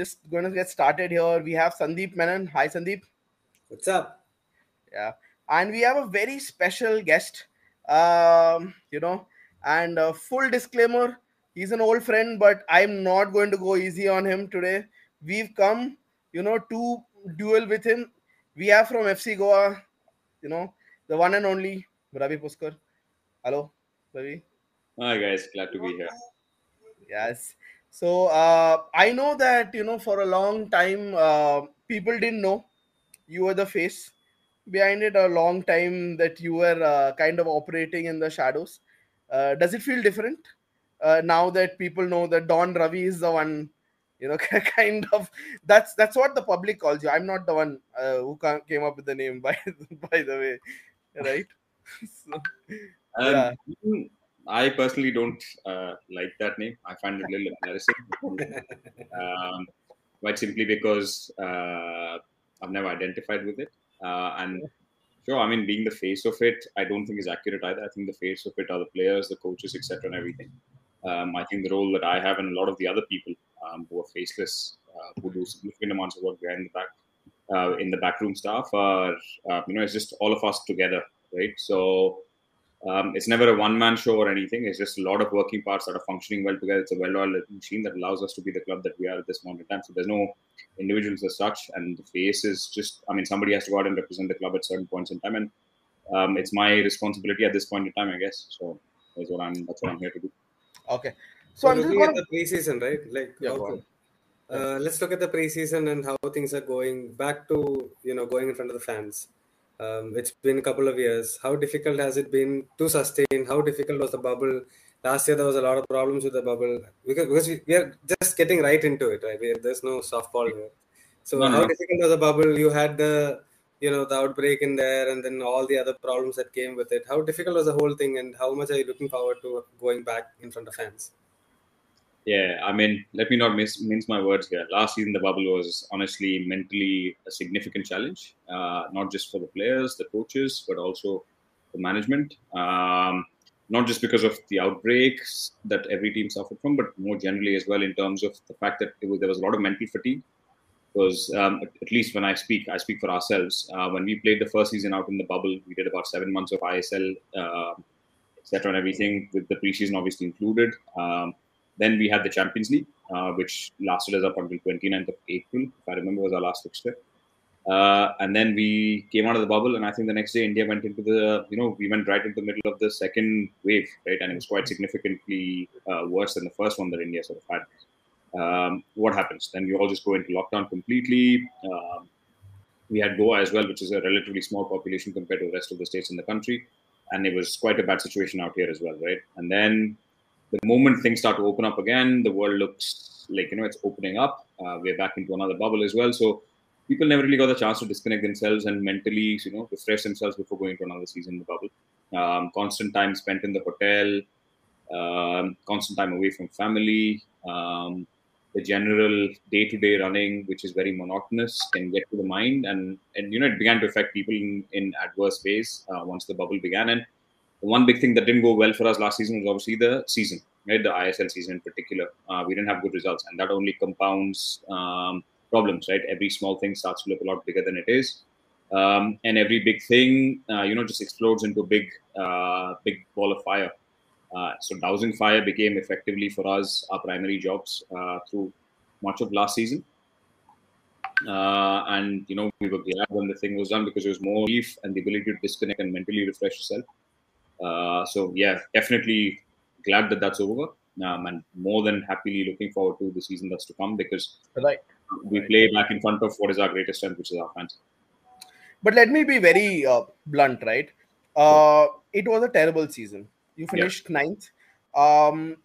just going to get started here. We have Sandeep Menon. Hi, Sandeep. What's up? Yeah, and we have a very special guest. Um, you know, and uh, full disclaimer, he's an old friend, but I'm not going to go easy on him today. We've come, you know, to duel with him. We have from FC Goa, you know, the one and only Ravi Puskur. Hello, Ravi. Hi guys, glad to be here. Yes. So uh, I know that you know for a long time uh, people didn't know you were the face behind it. A long time that you were uh, kind of operating in the shadows. Uh, does it feel different uh, now that people know that Don Ravi is the one? You know, kind of. That's that's what the public calls you. I'm not the one uh, who came up with the name. By by the way, right? so, Um, yeah. I personally don't uh, like that name. I find it a little embarrassing. um, quite simply because uh, I've never identified with it. Uh, and sure, I mean, being the face of it, I don't think is accurate either. I think the face of it are the players, the coaches, etc., and everything. Um, I think the role that I have and a lot of the other people um, who are faceless, uh, who do significant amounts of work behind the back, uh, in the backroom staff, are uh, you know, it's just all of us together, right? So um, it's never a one-man show or anything. It's just a lot of working parts that are functioning well together. It's a well-oiled machine that allows us to be the club that we are at this moment in time. So there's no individuals as such, and the face is just. I mean, somebody has to go out and represent the club at certain points in time, and um, it's my responsibility at this point in time, I guess. So that's what I'm. That's what I'm here to do. Okay. So, So I'm just looking at going. the preseason, right? Like, Yeah, how- uh, let's look at the preseason and how things are going. Back to you know going in front of the fans. Um, it's been a couple of years. How difficult has it been to sustain? How difficult was the bubble? Last year there was a lot of problems with the bubble because, because we, we are just getting right into it, right? There's no softball here. So no, how no. difficult was the bubble? You had the you know the outbreak in there, and then all the other problems that came with it. How difficult was the whole thing, and how much are you looking forward to going back in front of fans? Yeah, I mean, let me not mince my words here. Last season, the bubble was honestly mentally a significant challenge, uh, not just for the players, the coaches, but also the management. Um, not just because of the outbreaks that every team suffered from, but more generally as well in terms of the fact that was, there was a lot of mental fatigue. Because um, at, least when I speak, I speak for ourselves. Uh, when we played the first season out in the bubble, we did about seven months of ISL, uh, etc., and everything, with the preseason obviously included. Um, then we had the Champions League, uh, which lasted us up until 29th of April, if I remember, was our last fixture. Uh, and then we came out of the bubble, and I think the next day India went into the, you know, we went right into the middle of the second wave, right? And it was quite significantly uh, worse than the first one that India sort of had. Um, what happens? Then you all just go into lockdown completely. Um, we had Goa as well, which is a relatively small population compared to the rest of the states in the country. And it was quite a bad situation out here as well, right? And then the moment things start to open up again, the world looks like you know it's opening up. Uh, we're back into another bubble as well. So people never really got the chance to disconnect themselves and mentally, you know, refresh themselves before going to another season in the bubble. Um, constant time spent in the hotel, um, constant time away from family. Um, the general day-to-day running, which is very monotonous, can get to the mind, and and you know it began to affect people in, in adverse ways uh, once the bubble began. And one big thing that didn't go well for us last season was obviously the season, right? The ISL season in particular. Uh, we didn't have good results, and that only compounds um, problems, right? Every small thing starts to look a lot bigger than it is, um, and every big thing, uh, you know, just explodes into a big, uh, big ball of fire. Uh, so dousing fire became effectively for us our primary jobs uh, through much of last season. Uh, and you know we were glad when the thing was done because it was more relief and the ability to disconnect and mentally refresh yourself. Uh, so yeah, definitely glad that that's over, um, and more than happily looking forward to the season that's to come because Right. we play back in front of what is our greatest strength, which is our fans. But let me be very uh, blunt, right? Uh, it was a terrible season. You finished ninth. Um,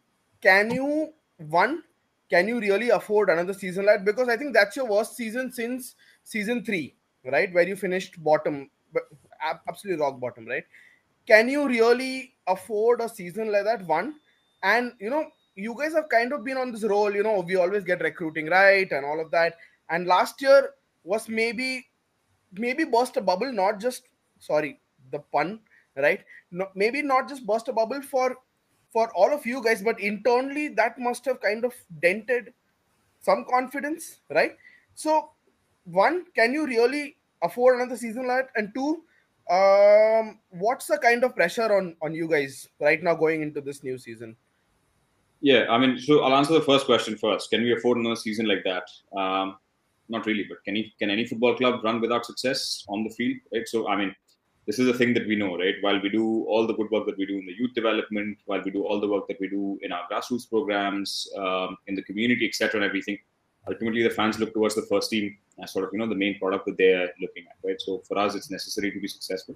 can you one? Can you really afford another season like? Because I think that's your worst season since season three, right? Where you finished bottom, but absolutely rock bottom, right? Can you really afford a season like that? One, and you know, you guys have kind of been on this role. You know, we always get recruiting right and all of that. And last year was maybe maybe burst a bubble, not just sorry, the pun, right? No, maybe not just burst a bubble for for all of you guys, but internally that must have kind of dented some confidence, right? So, one, can you really afford another season like that? And two, um, what's the kind of pressure on on you guys right now going into this new season? Yeah, I mean, so I'll answer the first question first. Can we afford another season like that? Um, not really, but can you, can any football club run without success on the field? Right. So, I mean, this is the thing that we know, right? While we do all the good work that we do in the youth development, while we do all the work that we do in our grassroots programs, um, in the community, etc., and everything, ultimately the fans look towards the first team as sort of you know the main product that they're looking at, right? So for us, it's necessary to be successful.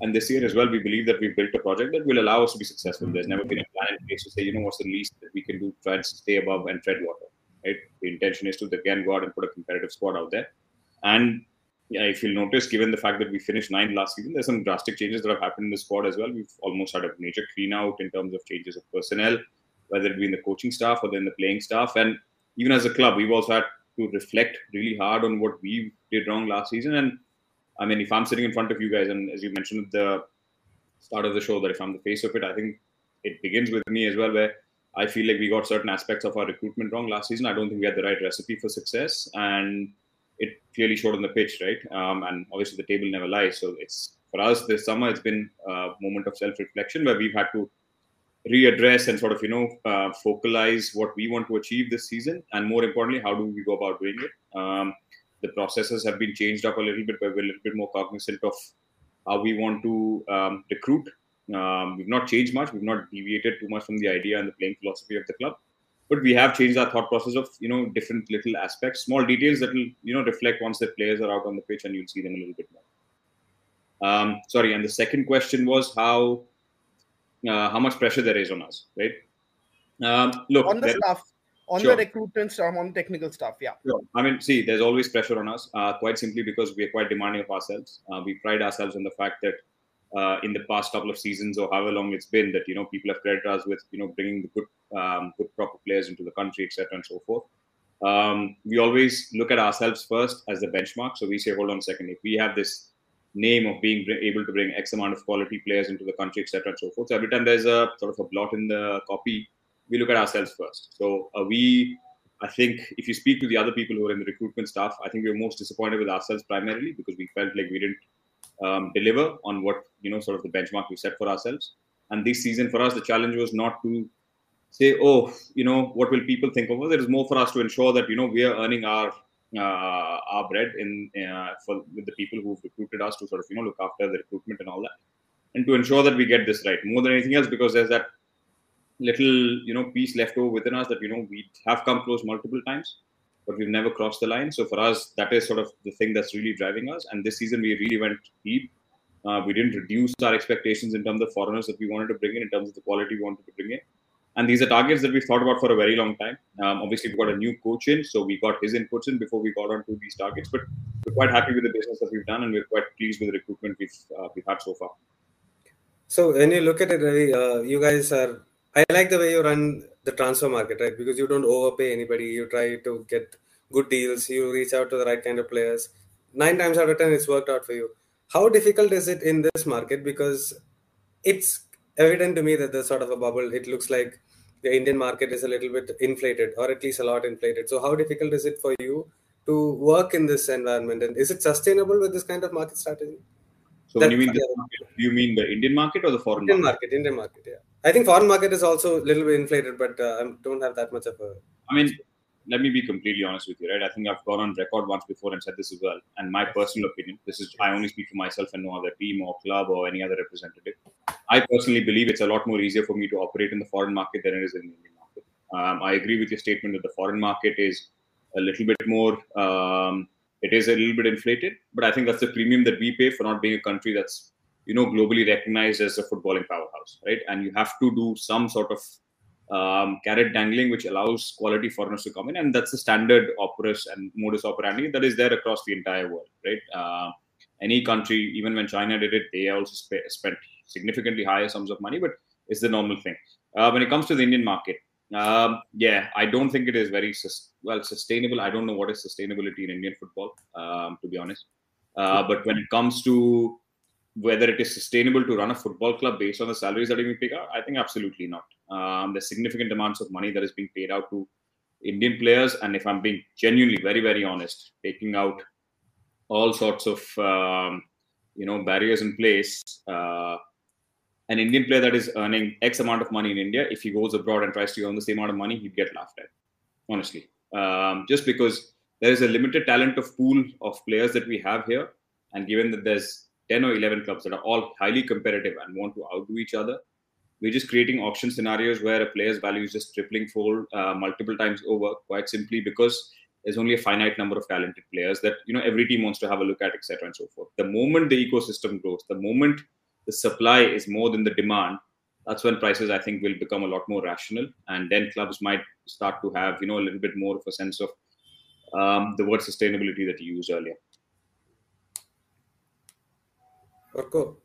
And this year as well, we believe that we've built a project that will allow us to be successful. There's never been a plan in place to say, you know, what's the least that we can do, try and stay above and tread water, right? The intention is to again go out and put a competitive squad out there. And yeah, if you'll notice, given the fact that we finished ninth last season, there's some drastic changes that have happened in the squad as well. We've almost had a major clean out in terms of changes of personnel, whether it be in the coaching staff or then the playing staff. And even as a club, we've also had to reflect really hard on what we did wrong last season. And I mean, if I'm sitting in front of you guys, and as you mentioned at the start of the show, that if I'm the face of it, I think it begins with me as well, where I feel like we got certain aspects of our recruitment wrong last season. I don't think we had the right recipe for success. And it clearly showed on the pitch, right? Um, and obviously the table never lies. So it's for us this summer. It's been a moment of self-reflection where we've had to readdress and sort of you know uh, focalize what we want to achieve this season, and more importantly, how do we go about doing it? Um, the processes have been changed up a little bit, but we're a little bit more cognizant of how we want to um, recruit. Um, we've not changed much. We've not deviated too much from the idea and the playing philosophy of the club but we have changed our thought process of you know different little aspects small details that will you know reflect once the players are out on the pitch and you'll see them a little bit more um, sorry and the second question was how uh, how much pressure there is on us right? Um, look on the staff on sure. the recruitment staff on technical stuff yeah. Sure. i mean see there's always pressure on us uh, quite simply because we are quite demanding of ourselves. Uh, we pride ourselves on the fact that uh, in the past couple of seasons or however long it's been that you know people have credited us with you know bringing the good um, good proper players into the country etc and so forth. Um, we always look at ourselves first as the benchmark. So we say hold on a second. If we have this name of being able to bring x amount of quality players into the country etc and so forth so every time there's a sort of a blot in the copy we look at ourselves first so uh, we I think if you speak to the other people who are in the recruitment staff, I think we were most disappointed with ourselves primarily because we felt like we didn't um, deliver on what you know sort of the benchmark we set for ourselves. And this season for us, the challenge was not to say, oh, you know, what will people think of us? It is more for us to ensure that you know we are earning our our bread in uh, for with the people who've recruited us to sort of you know look after the recruitment and all that, and to ensure that we get this right more than anything else because there's that little you know piece left over within us that you know we have come close multiple times but we've never crossed the line. So for us, that is sort of the thing that's really driving us. And this season, we really went deep. Uh, we didn't reduce our expectations in terms of foreigners that we wanted to bring in, in terms of the quality we wanted to bring in. And these are targets that we've thought about for a very long time. Um, obviously, we've got a new coach in, so we got his inputs in before we got onto these targets. But we're quite happy with the business that we've done, and we're quite pleased with the recruitment we've uh, we've had so far. So when you look at it, Ravi, uh, you guys are. I like the way you run the transfer market, right? Because you don't overpay anybody. You try to get good deals. You reach out to the right kind of players. Nine times out of ten, it's worked out for you. How difficult is it in this market? Because it's evident to me that there's sort of a bubble. It looks like the Indian market is a little bit inflated, or at least a lot inflated. So, how difficult is it for you to work in this environment? And is it sustainable with this kind of market strategy? So, when you mean the market, do you mean the Indian market or the foreign Indian market? market? Indian market, yeah. I think foreign market is also a little bit inflated, but uh, I don't have that much of a. I mean, let me be completely honest with you, right? I think I've gone on record once before and said this as well. And my personal opinion, this is I only speak for myself and no other team or club or any other representative. I personally believe it's a lot more easier for me to operate in the foreign market than it is in the Indian market. Um, I agree with your statement that the foreign market is a little bit more. Um, it is a little bit inflated, but I think that's the premium that we pay for not being a country that's you know globally recognized as a footballing powerhouse, right? And you have to do some sort of um, carrot dangling, which allows quality foreigners to come in, and that's the standard operas and modus operandi that is there across the entire world, right? Uh, any country, even when China did it, they also sp- spent significantly higher sums of money, but it's the normal thing. Uh, when it comes to the Indian market, um, yeah, I don't think it is very sus- well sustainable. I don't know what is sustainability in Indian football, um, to be honest. Uh, but when it comes to whether it is sustainable to run a football club based on the salaries that we pick out, I think absolutely not. Um, there's significant amounts of money that is being paid out to Indian players, and if I'm being genuinely very, very honest, taking out all sorts of um, you know barriers in place. Uh, an Indian player that is earning X amount of money in India, if he goes abroad and tries to earn the same amount of money, he'd get laughed at. Honestly, um, just because there is a limited talent of pool of players that we have here, and given that there's 10 or 11 clubs that are all highly competitive and want to outdo each other, we're just creating auction scenarios where a player's value is just tripling fold uh, multiple times over, quite simply because there's only a finite number of talented players that you know every team wants to have a look at, etc. and so forth. The moment the ecosystem grows, the moment the supply is more than the demand, that's when prices I think will become a lot more rational, and then clubs might start to have you know a little bit more of a sense of um, the word sustainability that you used earlier. Orko,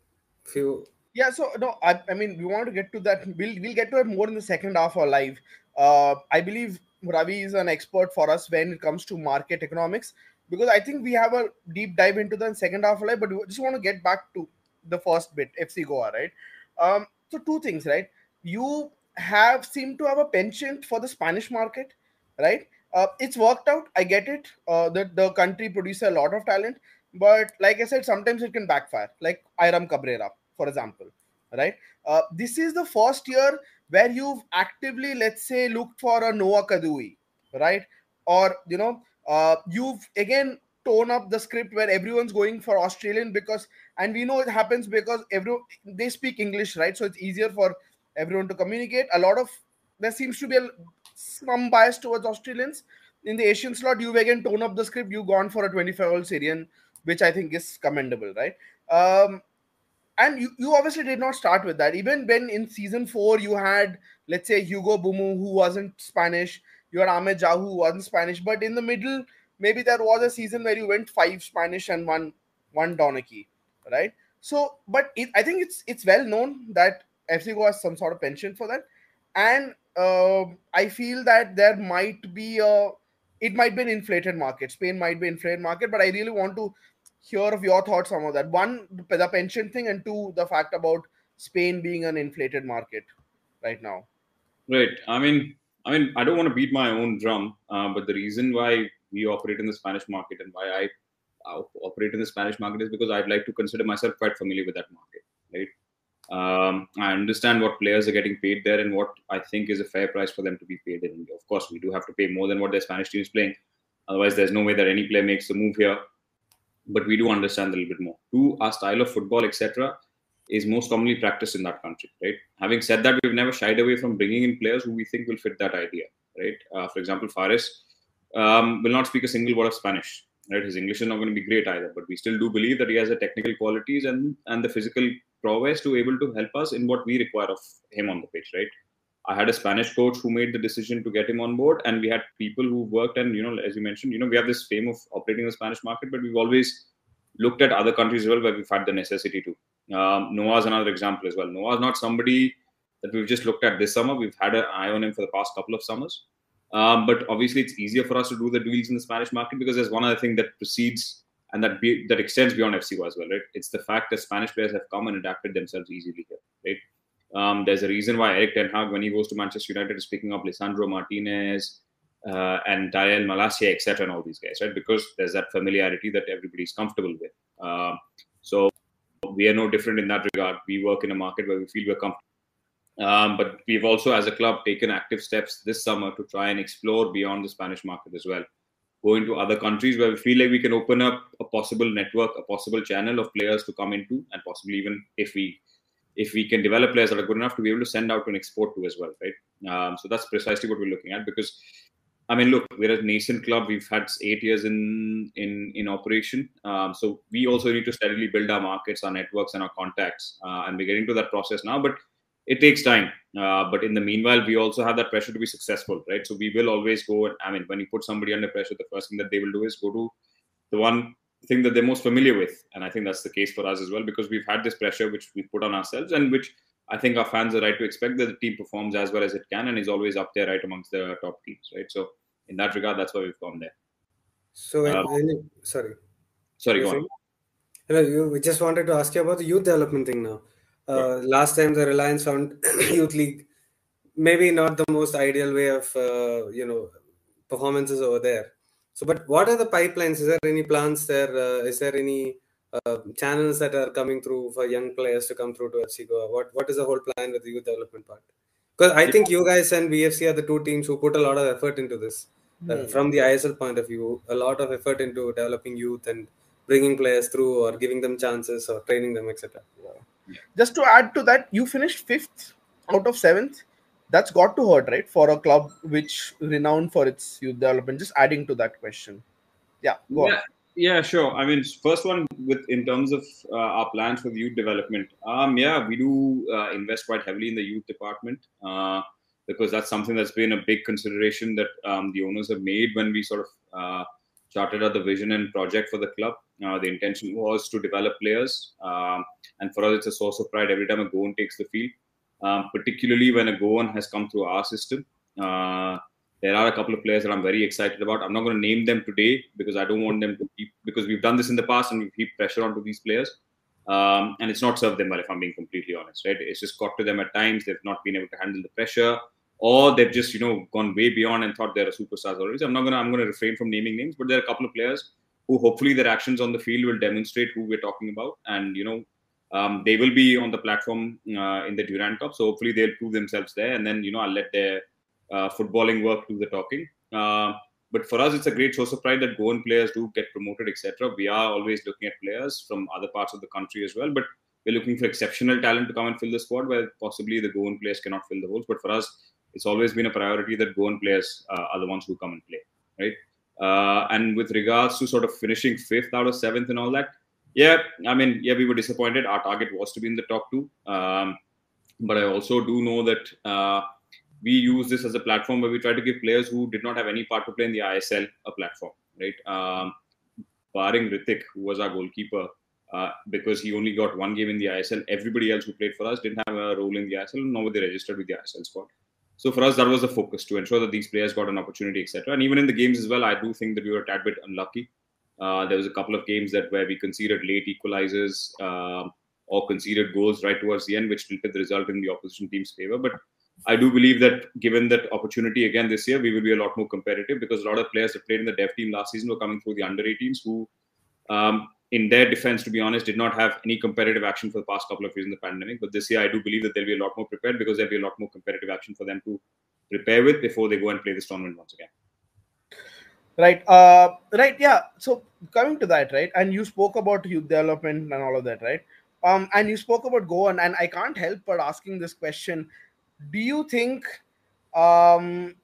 few. Yeah, so no, I, I mean, we want to get to that. We'll we'll get to it more in the second half of live. Uh, I believe Ravi is an expert for us when it comes to market economics because I think we have a deep dive into the second half of live, but we just want to get back to the first bit, FC Goa, right? Um, so two things, right? You have seemed to have a penchant for the Spanish market, right? Uh, it's worked out. I get it. Uh, that the country produces a lot of talent, but like I said, sometimes it can backfire. Like Airam Cabrera, for example, right? Uh, this is the first year where you've actively, let's say, looked for a Noah Sadaoui, right? Or you know, uh, you've again tone up the script where everyone's going for Australian because, and we know it happens because every they speak English, right? So it's easier for everyone to communicate. A lot of there seems to be a, some bias towards Australians in the Asian slot. You've again tone up the script. You've gone for a 25 year old Syrian, which I think is commendable, right? Um, and you, you obviously did not start with that. Even when in season four you had, let's say, Hugo Boumous, who wasn't Spanish, you had Ahmed Jahouh, who wasn't Spanish, but in the middle, maybe there was a season where you went five Spanish and one one Donachie, right? So, but it, I think it's it's well known that FC Goa has some sort of pension for that, and uh, I feel that there might be a it might be an inflated market. Spain might be inflated market, but I really want to hear of your thoughts on that. One, the pension thing, and two, the fact about Spain being an inflated market right now. Right. I mean, I mean, I don't want to beat my own drum, uh, but the reason why we operate in the Spanish market and why I uh, operate in the Spanish market is because I'd like to consider myself quite familiar with that market, right? Um, I understand what players are getting paid there and what I think is a fair price for them to be paid in India. Of course, we do have to pay more than what their Spanish team is playing. Otherwise, there's no way that any player makes the move here. But we do understand a little bit more. Two, our style of football, etc., is most commonly practiced in that country, right? Having said that, we've never shied away from bringing in players who we think will fit that idea, right? Uh, for example, Faris um, will not speak a single word of Spanish. Right, his English is not going to be great either, but we still do believe that he has the technical qualities and and the physical prowess to able to help us in what we require of him on the pitch. Right, I had a Spanish coach who made the decision to get him on board, and we had people who worked. And you know, as you mentioned, you know, we have this fame of operating the Spanish market, but we've always looked at other countries as well where we've had the necessity to. Um, Noah is another example as well. Noah is not somebody that we've just looked at this summer. We've had an eye on him for the past couple of summers. Um, but obviously, it's easier for us to do the deals in the Spanish market because there's one other thing that precedes and that be, that extends beyond FC as well, right? It's the fact that Spanish players have come and adapted themselves easily here, right? Um, there's a reason why Erik Ten Hag, when he goes to Manchester United, is picking up Lisandro Martinez uh, and Daniel Malacia, etc., and all these guys, right? Because there's that familiarity that everybody's comfortable with. Uh, so we are no different in that regard. We work in a market where we feel we're comfortable um, but we've also, as a club, taken active steps this summer to try and explore beyond the Spanish market as well. Going to other countries where we feel like we can open up a possible network, a possible channel of players to come into, and possibly even if we if we can develop players that are good enough to be able to send out and export to as well, right? Um, so that's precisely what we're looking at because. I mean, look, we're a nascent club. We've had eight years in in in operation, um, so we also need to steadily build our markets, our networks, and our contacts. Uh, and we're getting to that process now. But it takes time. Uh, but in the meanwhile, we also have that pressure to be successful, right? So we will always go. And, I mean, when you put somebody under pressure, the first thing that they will do is go to the one thing that they're most familiar with. And I think that's the case for us as well, because we've had this pressure which we put on ourselves and which I think our fans are right to expect that the team performs as well as it can and is always up there, right, amongst the top teams, right? So in that regard, that's why we've gone there. So, any, sorry. Sorry, go on. Hello, you, we just wanted to ask you about the youth development thing now. Uh, last time the Reliance found Youth League maybe not the most ideal way of uh, you know performances over there. So, but what are the pipelines? Is there any plans there? Uh, is there any uh, channels that are coming through for young players to come through to FC Goa? What What is the whole plan with the youth development part? Because I think you guys and VFC are the two teams who put a lot of effort into this. Uh, Hmm. from the ISL point of view, a lot of effort into developing youth and bringing players through or giving them chances or training them, etc. Just to add to that, you finished fifth out of seventh. That's got to hurt, right? For a club which renowned for its youth development. Just adding to that question. Yeah, go yeah, on. yeah, sure. I mean, first one with in terms of uh, our plans for the youth development. Um, yeah, we do uh, invest quite heavily in the youth department uh, because that's something that's been a big consideration that um, the owners have made when we sort of uh, charted out the vision and project for the club. Uh, the intention was to develop players, um, and for us, it's a source of pride every time a Goan takes the field, um, particularly when a Goan has come through our system. Uh, there are a couple of players that I'm very excited about. I'm not going to name them today because I don't want them to keep because we've done this in the past and we keep pressure onto these players. Um, and it's not served them well, if I'm being completely honest, right? It's just got to them at times. They've not been able to handle the pressure, or they've just, you know, gone way beyond and thought they're a superstars already. So I'm not gonna, I'm gonna refrain from naming names, but there are a couple of players who hopefully their actions on the field will demonstrate who we're talking about, and you know, um, they will be on the platform uh, in the Durand Cup. So hopefully they'll prove themselves there, and then you know, I'll let their uh, footballing work do the talking. Uh, but for us, it's a great source of pride that Goan players do get promoted, etc. We are always looking at players from other parts of the country as well, but we're looking for exceptional talent to come and fill the squad where possibly the Goan players cannot fill the holes. But for us, it's always been a priority that Goan players uh, are the ones who come and play, right? Uh, and with regards to sort of finishing fifth out of seventh and all that, yeah, I mean, yeah, we were disappointed. Our target was to be in the top two, um, but I also do know that uh, we use this as a platform where we try to give players who did not have any part to play in the ISL a platform, right? Um, barring Ritik, who was our goalkeeper, uh, because he only got one game in the ISL. Everybody else who played for us didn't have a role in the ISL, nor were they registered with the ISL squad. So for us, that was the focus to ensure that these players got an opportunity, etc. And even in the games as well, I do think that we were a tad bit unlucky. Uh, there was a couple of games that where we conceded late equalizers uh, or conceded goals right towards the end, which tilted the result in the opposition team's favor. But I do believe that given that opportunity again this year, we will be a lot more competitive because a lot of players that played in the dev team last season were coming through the under 18s who, um, in their defense, to be honest, did not have any competitive action for the past couple of years in the pandemic. But this year, I do believe that they'll be a lot more prepared because there'll be a lot more competitive action for them to prepare with before they go and play this tournament once again. Right. Uh, right. Yeah. So coming to that, right, and you spoke about youth development and all of that, right? Um, and you spoke about Goan, and I can't help but asking this question: Do you think, um,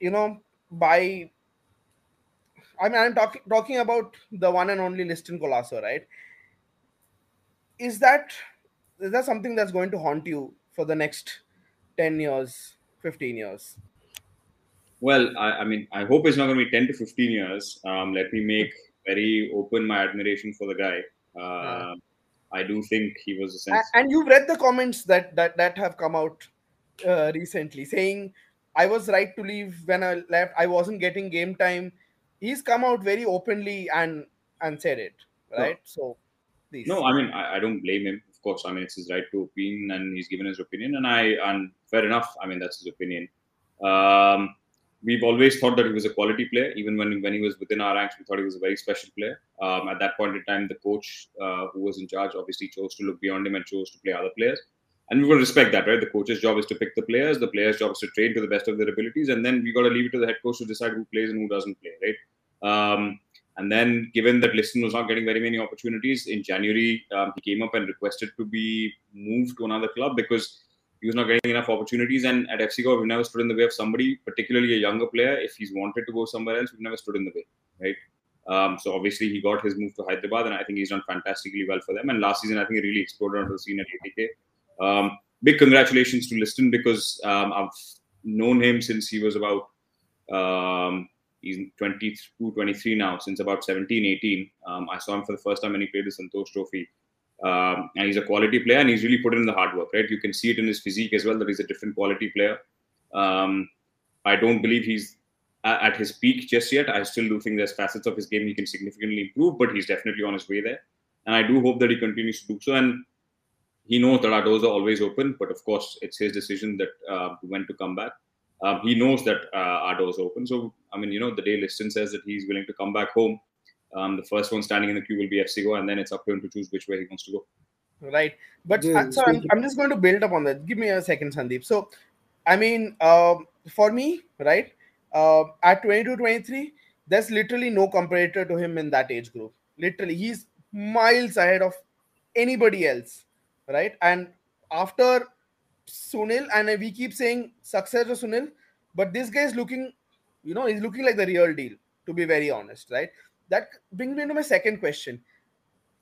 you know, by I mean, I'm talking talking about the one and only Liston Colaco, right? Is that is that something that's going to haunt you for the next ten years, fifteen years? Well, I, I mean, I hope it's not going to be 10 to 15 years. Um, let me make very open my admiration for the guy. Uh, I do think he was a sense. And you've read the comments that that that have come out uh, recently saying i was right to leave when i left i wasn't getting game time he's come out very openly and and said it right so please No, I mean, I, I don't blame him. Of course, I mean, it's his right to opinion, and he's given his opinion, and I, and fair enough. I mean, that's his opinion. Um, we've always thought that he was a quality player, even when when he was within our ranks. We thought he was a very special player. Um, at that point in time, the coach uh, who was in charge obviously chose to look beyond him and chose to play other players. And we will respect that, right? The coach's job is to pick the players. The player's job is to train to the best of their abilities, and then we got to leave it to the head coach to decide who plays and who doesn't play, right? Um, and then, given that Liston was not getting very many opportunities in January, um, he came up and requested to be moved to another club because he was not getting enough opportunities. And at FC we've never stood in the way of somebody, particularly a younger player. If he's wanted to go somewhere else, we've never stood in the way, right? Um, so obviously, he got his move to Hyderabad, and I think he's done fantastically well for them. And last season, I think he really exploded onto the scene at ATK. Um, big congratulations to Liston because um, I've known him since he was about um, he's 22 23 now since about 17 18 um, i saw him for the first time when he played the santosh trophy um, and he's a quality player and he's really put in the hard work right? You can see it in his physique as well that he's a different quality player. Um, i don't believe he's at his peak just yet. I still do think there's facets of his game he can significantly improve but he's definitely on his way there. And i do hope that he continues to do so. And he knows that our doors are always open but of course it's his decision that uh, when to come back. Um, he knows that uh, our doors are open. So I mean, you know, the day Liston says that he's willing to come back home, um, the first one standing in the queue will be FC Goa, and then it's up to him to choose which way he wants to go. Right. But Yeah, uh, so I'm, I'm just going to build up on that. Give me a second, Sandeep. So, I mean, um, for me, right, uh, at 22, 23, there's literally no comparator to him in that age group. Literally, he's miles ahead of anybody else, right? And after Sunil, and we keep saying success to Sunil, but this guy is looking, you know, he's looking like the real deal, to be very honest, right? That brings me to my second question.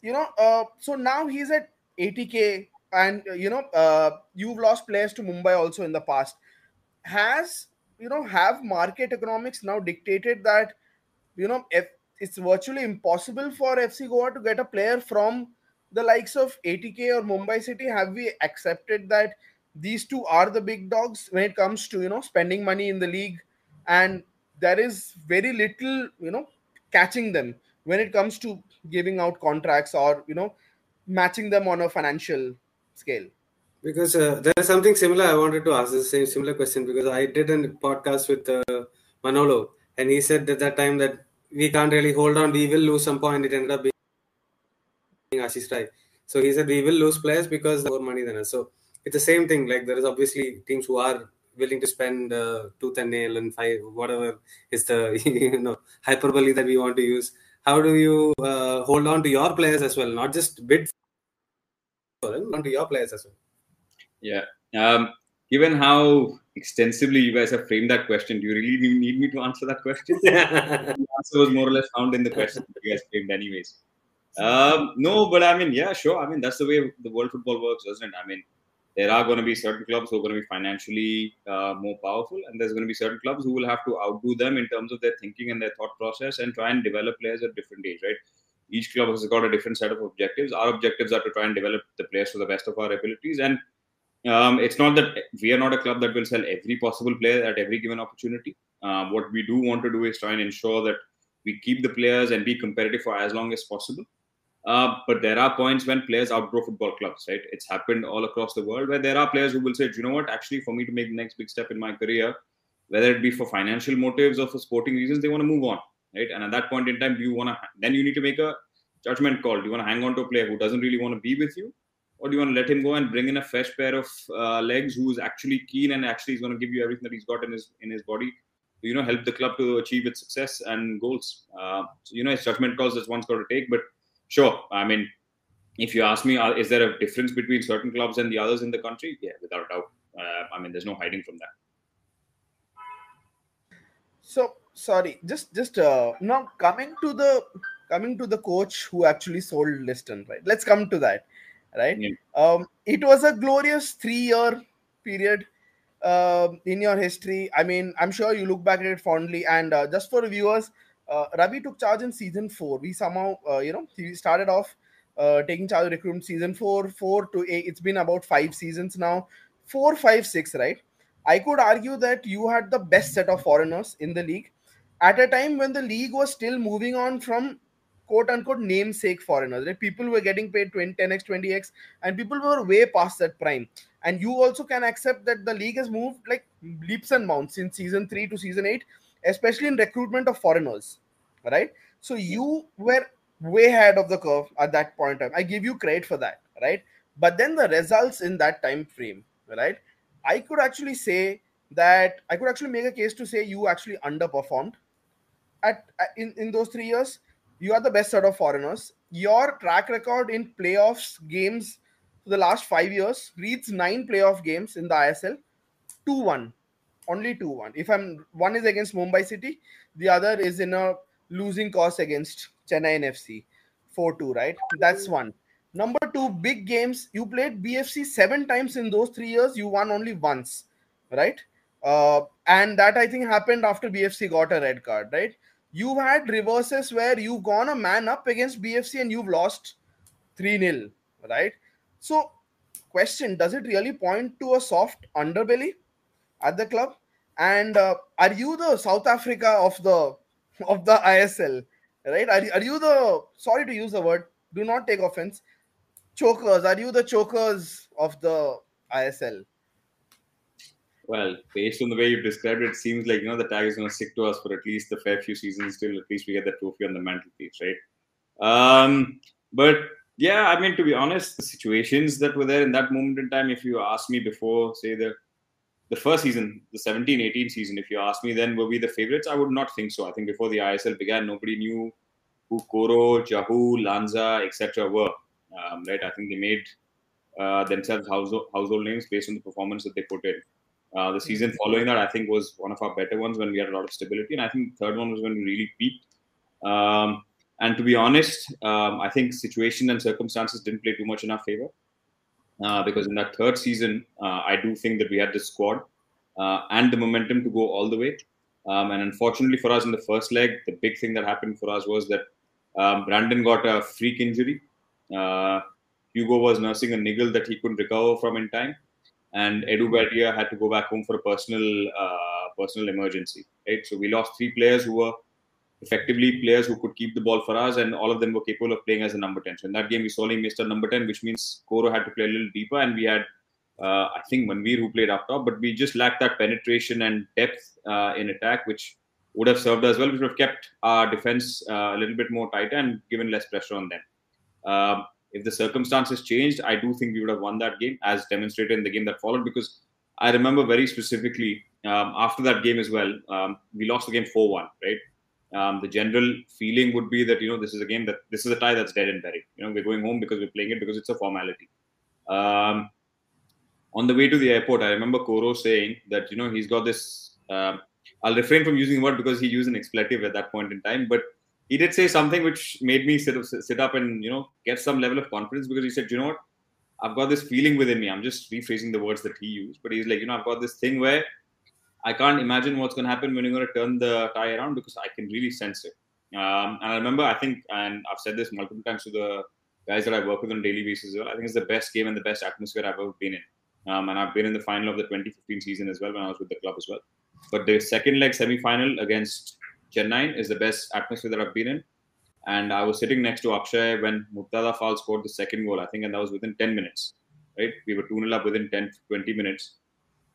You know, uh, so now he's at ATK, and uh, you know, uh, you've lost players to Mumbai also in the past. Has you know, have market economics now dictated that you know, if it's virtually impossible for FC Goa to get a player from the likes of ATK or Mumbai City? Have we accepted that these two are the big dogs when it comes to you know spending money in the league, and there is very little you know catching them when it comes to giving out contracts or you know matching them on a financial scale. Because uh, there is something similar I wanted to ask the same similar question because I did a podcast with uh, Manolo and he said at that time that we can't really hold on, we will lose some point. It ended up being Ashish Rai. So he said we will lose players because more money than us. So it's the same thing. Like there is obviously teams who are willing to spend uh, tooth and nail and five whatever is the you know hyperbole that we want to use. How do you uh, hold on to your players as well, not just bid for them, on to your players as well. Yeah. Um, given how extensively you guys have framed that question, do you really need need me to answer that question? the answer was more or less found in the question that you guys framed, anyways. Um, no, but I mean, yeah, sure. I mean, that's the way the world football works, doesn't it? I mean, there are going to be certain clubs who are going to be financially uh, more powerful, and there's going to be certain clubs who will have to outdo them in terms of their thinking and their thought process and try and develop players at different age, right? Each club has got a different set of objectives. Our objectives are to try and develop the players to the best of our abilities, and um, it's not that we are not a club that will sell every possible player at every given opportunity. Um, what we do want to do is try and ensure that we keep the players and be competitive for as long as possible. Uh, but there are points when players outgrow football clubs, right? It's happened all across the world where there are players who will say, "Do you know what? Actually, for me to make the next big step in my career, whether it be for financial motives or for sporting reasons, they want to move on, right? And at that point in time, do you want to? Then you need to make a judgment call. Do you want to hang on to a player who doesn't really want to be with you, or do you want to let him go and bring in a fresh pair of uh, legs who's actually keen and actually is going to give you everything that he's got in his in his body? You know, help the club to achieve its success and goals. Uh, so, you know, it's judgment calls that one's got to take, but sure i mean if you ask me uh, is there a difference between certain clubs and the others in the country yeah without a doubt uh, i mean there's no hiding from that So sorry, just just uh, now coming to the coming to the coach who actually sold Liston, right? Let's come to that, right? Yeah. Um, it was a glorious three-year period um in your history. I mean, I'm sure you look back at it fondly. And uh, just for viewers, uh, Ravi took charge in season four. We somehow, uh, you know, he started off uh, taking charge of recruitment season four, four to eight. It's been about five seasons now. Four, five, six, right? I could argue that you had the best set of foreigners in the league at a time when the league was still moving on from quote unquote namesake foreigners. Right? People were getting paid 20, 10x, 20x, and people were way past that prime. And you also can accept that the league has moved like leaps and bounds in season three to season eight, especially in recruitment of foreigners. Right? So you were way ahead of the curve at that point in time. I give you credit for that, right? But then the results in that time frame, right? I could actually say that I could actually make a case to say you actually underperformed at in, in those three years. You are the best set of foreigners. Your track record in playoffs games for the last five years reads nine playoff games in the ISL, two one, only two one. If I'm one is against Mumbai City, the other is in a losing cause against Chennaiyin FC, four two. Right, that's one. Number two, big games. You played BFC seven times in those three years. You won only once, right? Uh, and that I think happened after BFC got a red card, right? You've had reverses where you've gone a man up against BFC and you've lost 3 0, right? So, question Does it really point to a soft underbelly at the club? And uh, are you the South Africa of the of the ISL, right? Are, are you the sorry to use the word, do not take offense chokers are you the chokers of the isl Well, based on the way you've described it, it seems like you know the tag is going to stick to us for at least the fair few seasons. Till at least we get the trophy on the mantelpiece, right? Um, but yeah, I mean, to be honest, the situations that were there in that moment in time, if you asked me before, say the the first season, the 17-18 season, if you ask me then were we the favorites, I would not think so. I think before the ISL began, nobody knew who Coro, Jahouh, Lanza, etc. were. Um, right? I think they made uh, themselves household, household names based on the performance that they put in. Uh, the season mm-hmm. following that, I think, was one of our better ones when we had a lot of stability, and I think the third one was when we really peaked. Um, and to be honest, um, I think situation and circumstances didn't play too much in our favor. Uh, because in that third season, uh, I do think that we had the squad uh, and the momentum to go all the way. Um, and unfortunately for us in the first leg, the big thing that happened for us was that um, Brandon got a freak injury. Uh, Hugo was nursing a niggle that he couldn't recover from in time, and Edu Bedia had to go back home for a personal personal emergency. Right, so we lost three players who were effectively players who could keep the ball for us, and all of them were capable of playing as a number 10. So in that game, we solely missed a number 10, which means Coro had to play a little deeper, and we had, uh, I think, Manvir who played up top, but we just lacked that penetration and depth uh, in attack, which would have served as well, which would have kept our defense uh, a little bit more tighter and given less pressure on them. Um, if the circumstances changed, I do think we would have won that game, as demonstrated in the game that followed, because I remember very specifically um, after that game as well, um, we lost the game 4 1, right? Um, the general feeling would be that you know this is a game that this is a tie that's dead and buried. You know, we're going home because we're playing it because it's a formality. Um, on the way to the airport, I remember Coro saying that you know he's got this. Um, I'll refrain from using the word because he used an expletive at that point in time, but he did say something which made me sit up, sit up and you know get some level of confidence because he said, you know what, I've got this feeling within me. I'm just rephrasing the words that he used, but he's like, you know, I've got this thing where I can't imagine what's going to happen when you're going to turn the tie around because I can really sense it. Um, and I remember, I think, and I've said this multiple times to the guys that I work with on a daily basis as well. I think it's the best game and the best atmosphere I've ever been in. Um, and I've been in the final of the 2015 season as well when I was with the club as well. But the second leg semi final against Chennai is the best atmosphere that I've been in. And I was sitting next to Akshay when Mourtada Fall scored the second goal, I think, and that was within 10 minutes. Right? We were 2 0 up within 10, 20 minutes.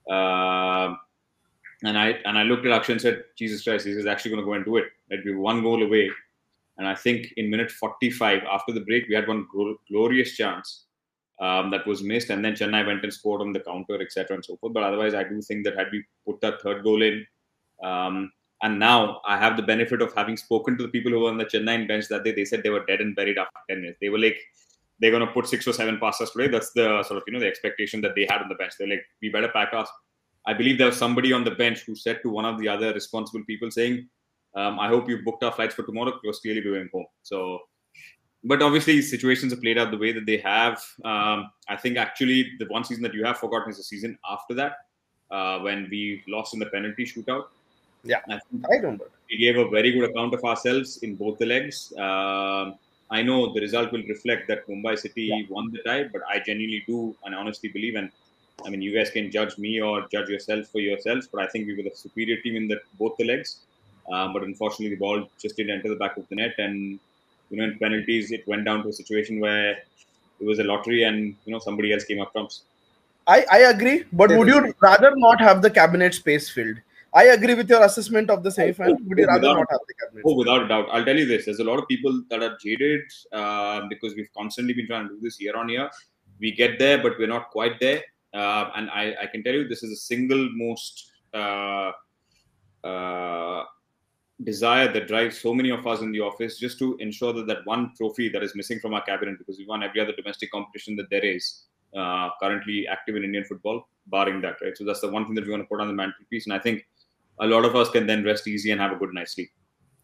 Uh, and I and I looked at Akshay and said, Jesus Christ, is actually going to go and do it. We were one goal away. And I think in minute 45, after the break, we had one glorious chance um, that was missed. And then Chennai went and scored on the counter, etc. and so forth. But otherwise, I do think that had we put that third goal in, um, and now I have the benefit of having spoken to the people who were on the Chennai bench that day. They said they were dead and buried after 10 minutes. They were like, they're going to put six or seven passes today. That's the sort of, you know, the expectation that they had on the bench. They're like, we better pack us I believe there was somebody on the bench who said to one of the other responsible people saying, um, I hope you booked our flights for tomorrow because clearly we're going home. So, but obviously situations have played out the way that they have. Um, I think actually the one season that you have forgotten is the season after that uh, when we lost in the penalty shootout. Yeah, I, I remember. We gave a very good account of ourselves in both the legs. Uh, I know the result will reflect that Mumbai City yeah. won the tie, but I genuinely do and honestly believe, and I mean, you guys can judge me or judge yourself for yourselves, but I think we were the superior team in the, both the legs. Um, but unfortunately, the ball just didn't enter the back of the net, and you know, in penalties, it went down to a situation where it was a lottery, and you know, somebody else came up trumps. I, I agree, but would you rather not have the cabinet space filled? I agree with your assessment of the semi-final. Would you oh, rather without, not have the cabinet? Oh, without a doubt. I'll tell you this: there's a lot of people that are jaded uh, because we've constantly been trying to do this year on year. We get there, but we're not quite there. Uh, and I, I, can tell you this is the single most uh, uh, desire that drives so many of us in the office just to ensure that that one trophy that is missing from our cabinet because we won every other domestic competition that there is uh, currently active in Indian football, barring that, right? So that's the one thing that we want to put on the mantelpiece, and I think a lot of us can then rest easy and have a good night's sleep.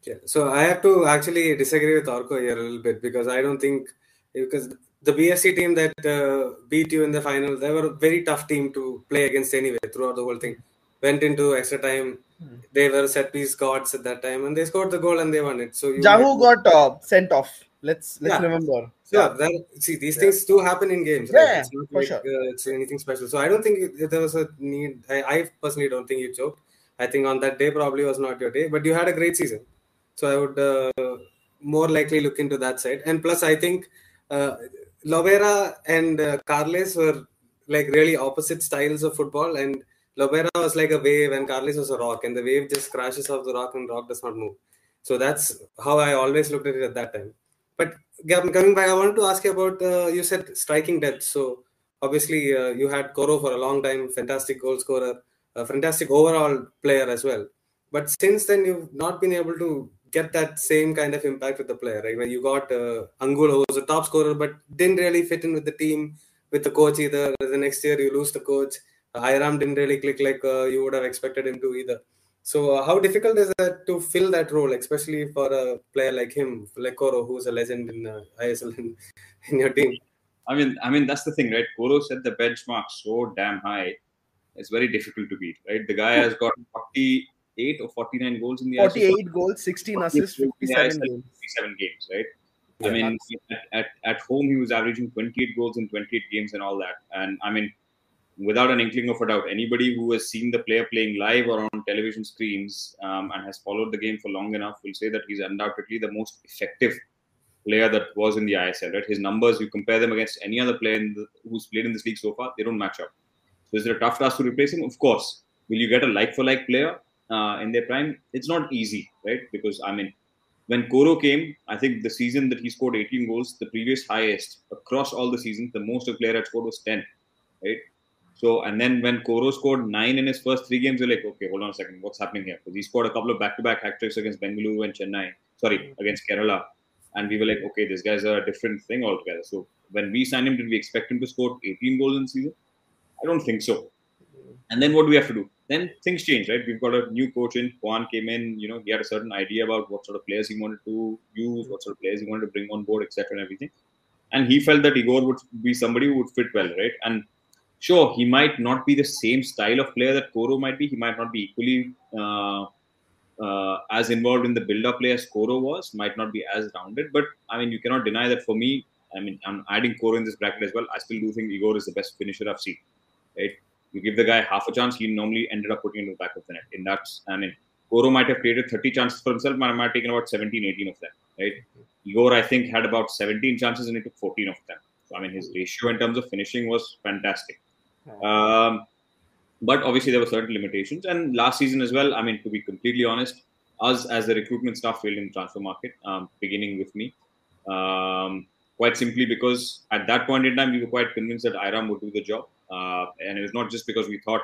Yeah. So I have to actually disagree with Orko here a little bit because I don't think because the BFC team that uh, beat you in the final, they were a very tough team to play against anyway throughout the whole thing. Went into extra time. Hmm. They were set piece gods at that time, and they scored the goal and they won it. So Jahouh got uh, sent off. Let's let's yeah. remember. So, yeah, that, see these yeah. things do happen in games. Right? Yeah, it's not for like, sure. Uh, it's anything special. So I don't think it, there was a need. I, I personally don't think you choked. I think on that day probably was not your day, but you had a great season. So I would uh, more likely look into that side. And plus, I think uh, Lobera and uh, Carles were like really opposite styles of football, and Lobera was like a wave and Carles was a rock, and the wave just crashes off the rock and rock does not move. So that's how I always looked at it at that time. But coming back, I wanted to ask you about uh, you said striking depth. So obviously uh, you had Coro for a long time, fantastic goal scorer, a fantastic overall player as well. But since then, you've not been able to get that same kind of impact with the player. Right? When you got uh, Angulo, who was a top scorer, but didn't really fit in with the team, with the coach either. The next year, you lose the coach. Airam didn't really click like uh, you would have expected him to either. So, uh, how difficult is that to fill that role, especially for a player like him, like Coro, who's a legend in uh, ISL in, in, your team? I mean, I mean that's the thing, right? Coro set the benchmark so damn high. It's very difficult to beat, right? The guy has got 48 or 49 goals in the 48 ISL. goals, 16 assists, 57 games. 57 games, right? Yeah, I mean, at, at, at home he was averaging 28 goals in 28 games and all that. And I mean, without an inkling of a doubt, anybody who has seen the player playing live or on television screens um, and has followed the game for long enough will say that he's undoubtedly the most effective player that was in the ISL. Right, his numbers, you compare them against any other player the, who's played in this league so far, they don't match up. So is it a tough task to replace him? Of course. Will you get a like-for-like player uh, in their prime? It's not easy, right? Because I mean, when Coro came, I think the season that he scored 18 goals, the previous highest across all the seasons, the most a player had scored was 10, right? So, and then when Coro scored nine in his first three games, you're like, okay, hold on a second, what's happening here? Because he scored a couple of back-to-back hat tricks against Bengaluru and Chennai, sorry, against Kerala, and we were like, okay, this guy's a different thing altogether. So, when we signed him, did we expect him to score 18 goals in season? I don't think so. And then what do we have to do? Then things change, right? We've got a new coach in. Juan came in. You know, he had a certain idea about what sort of players he wanted to use, what sort of players he wanted to bring on board, etc., and everything. And he felt that Igor would be somebody who would fit well, right? And sure, he might not be the same style of player that Coro might be. He might not be equally uh, uh, as involved in the build-up play as Coro was. Might not be as rounded. But I mean, you cannot deny that for me. I mean, I'm adding Coro in this bracket as well. I still do think Igor is the best finisher I've seen. Right? You give the guy half a chance, he normally ended up putting it in the back of the net. In that, I mean, Coro might have created 30 chances for himself, but I might have taken about 17, 18 of them. Right? Igor, I think, had about 17 chances and he took 14 of them. So, I mean, his ratio in terms of finishing was fantastic. Um, but obviously, there were certain limitations. And last season as well, I mean, to be completely honest, us as the recruitment staff failed in the transfer market, um, beginning with me. Um, quite simply because at that point in time, we were quite convinced that Airam would do the job. Uh, and it was not just because we thought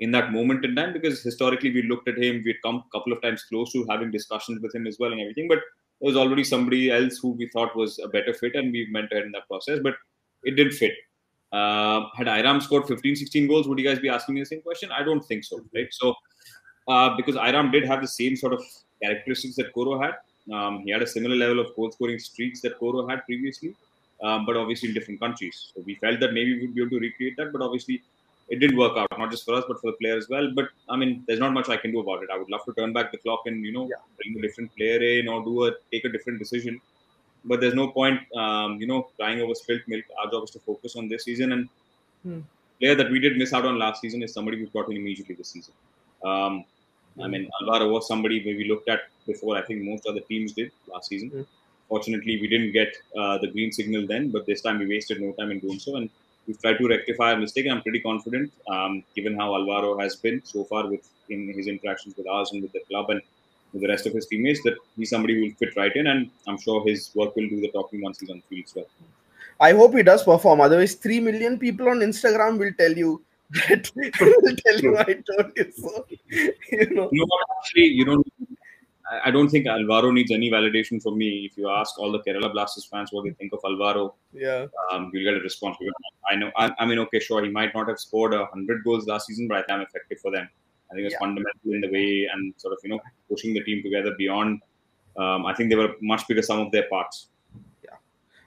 in that moment in time, because historically we looked at him, we'd come a couple of times close to having discussions with him as well and everything. But there was already somebody else who we thought was a better fit, and we went ahead in that process. But it didn't fit. Uh, had Airam scored 15, 16 goals, would you guys be asking me the same question? I don't think so, right? So, uh, because Airam did have the same sort of characteristics that Coro had. Um, he had a similar level of goal scoring streaks that Coro had previously, um, but obviously in different countries. So we felt that maybe we'd be able to recreate that, but obviously it didn't work out, not just for us, but for the player as well. But I mean, there's not much I can do about it. I would love to turn back the clock and, you know, yeah. bring a different player in or do a take a different decision but there's no point, um, you know, crying over spilt milk. Our job is to focus on this season. And hmm. player that we did miss out on last season is somebody we brought in immediately this season. Um, I mean, Alvaro was somebody we looked at before. I think most other teams did last season. Hmm. Fortunately, we didn't get uh, the green signal then, but this time we wasted no time in doing so. And we've tried to rectify our mistake. And I'm pretty confident, um, given how Alvaro has been so far with in his interactions with us and with the club and with the rest of his teammates that he's somebody who will fit right in, and I'm sure his work will do the talking once he's on the field as well. I hope he does perform. Otherwise, three million people on Instagram will tell you that will tell you I told you so. You know, know actually, you don't. I don't think Alvaro needs any validation from me. If you ask all the Kerala Blasters fans what they think of Alvaro, yeah, um, you'll get a response. I know. I, I mean, okay, sure, he might not have scored a hundred goals last season, but I think I'm effective for them. I think it's yeah. fundamental in the way and sort of you know pushing the team together beyond. Um, I think they were much bigger sum of their parts. Yeah,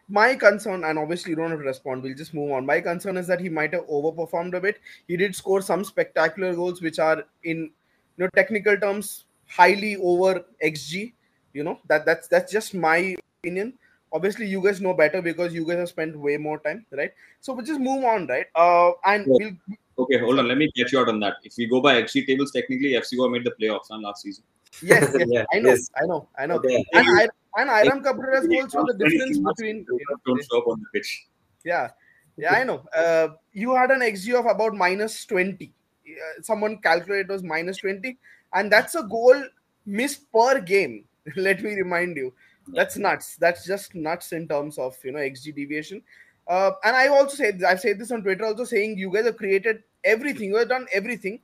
my concern, and obviously you don't have to respond. We'll just move on. My concern is that he might have overperformed a bit. He did score some spectacular goals, which are in you know technical terms highly over xG. You know that that's that's just my opinion obviously you guys know better because you guys have spent way more time right so we'll just move on right uh and yeah. we'll Okay, hold on. Let me get you out on that. If we go by XG tables, technically FC Goa made the playoffs on last season. Yes, yes yeah, I know, yes. I know, I know. Okay. And, I, and Airam Cabrera's goals were the difference between. You know, don't show up on the pitch. Yeah, yeah, I know. Uh, you had an XG of about minus 20 uh, someone calculated it was minus 20, and that's a goal missed per game. Let me remind you, that's nuts. That's just nuts in terms of you know xG deviation. Uh, and I also said I've said this on Twitter, also saying you guys have created everything. You have done everything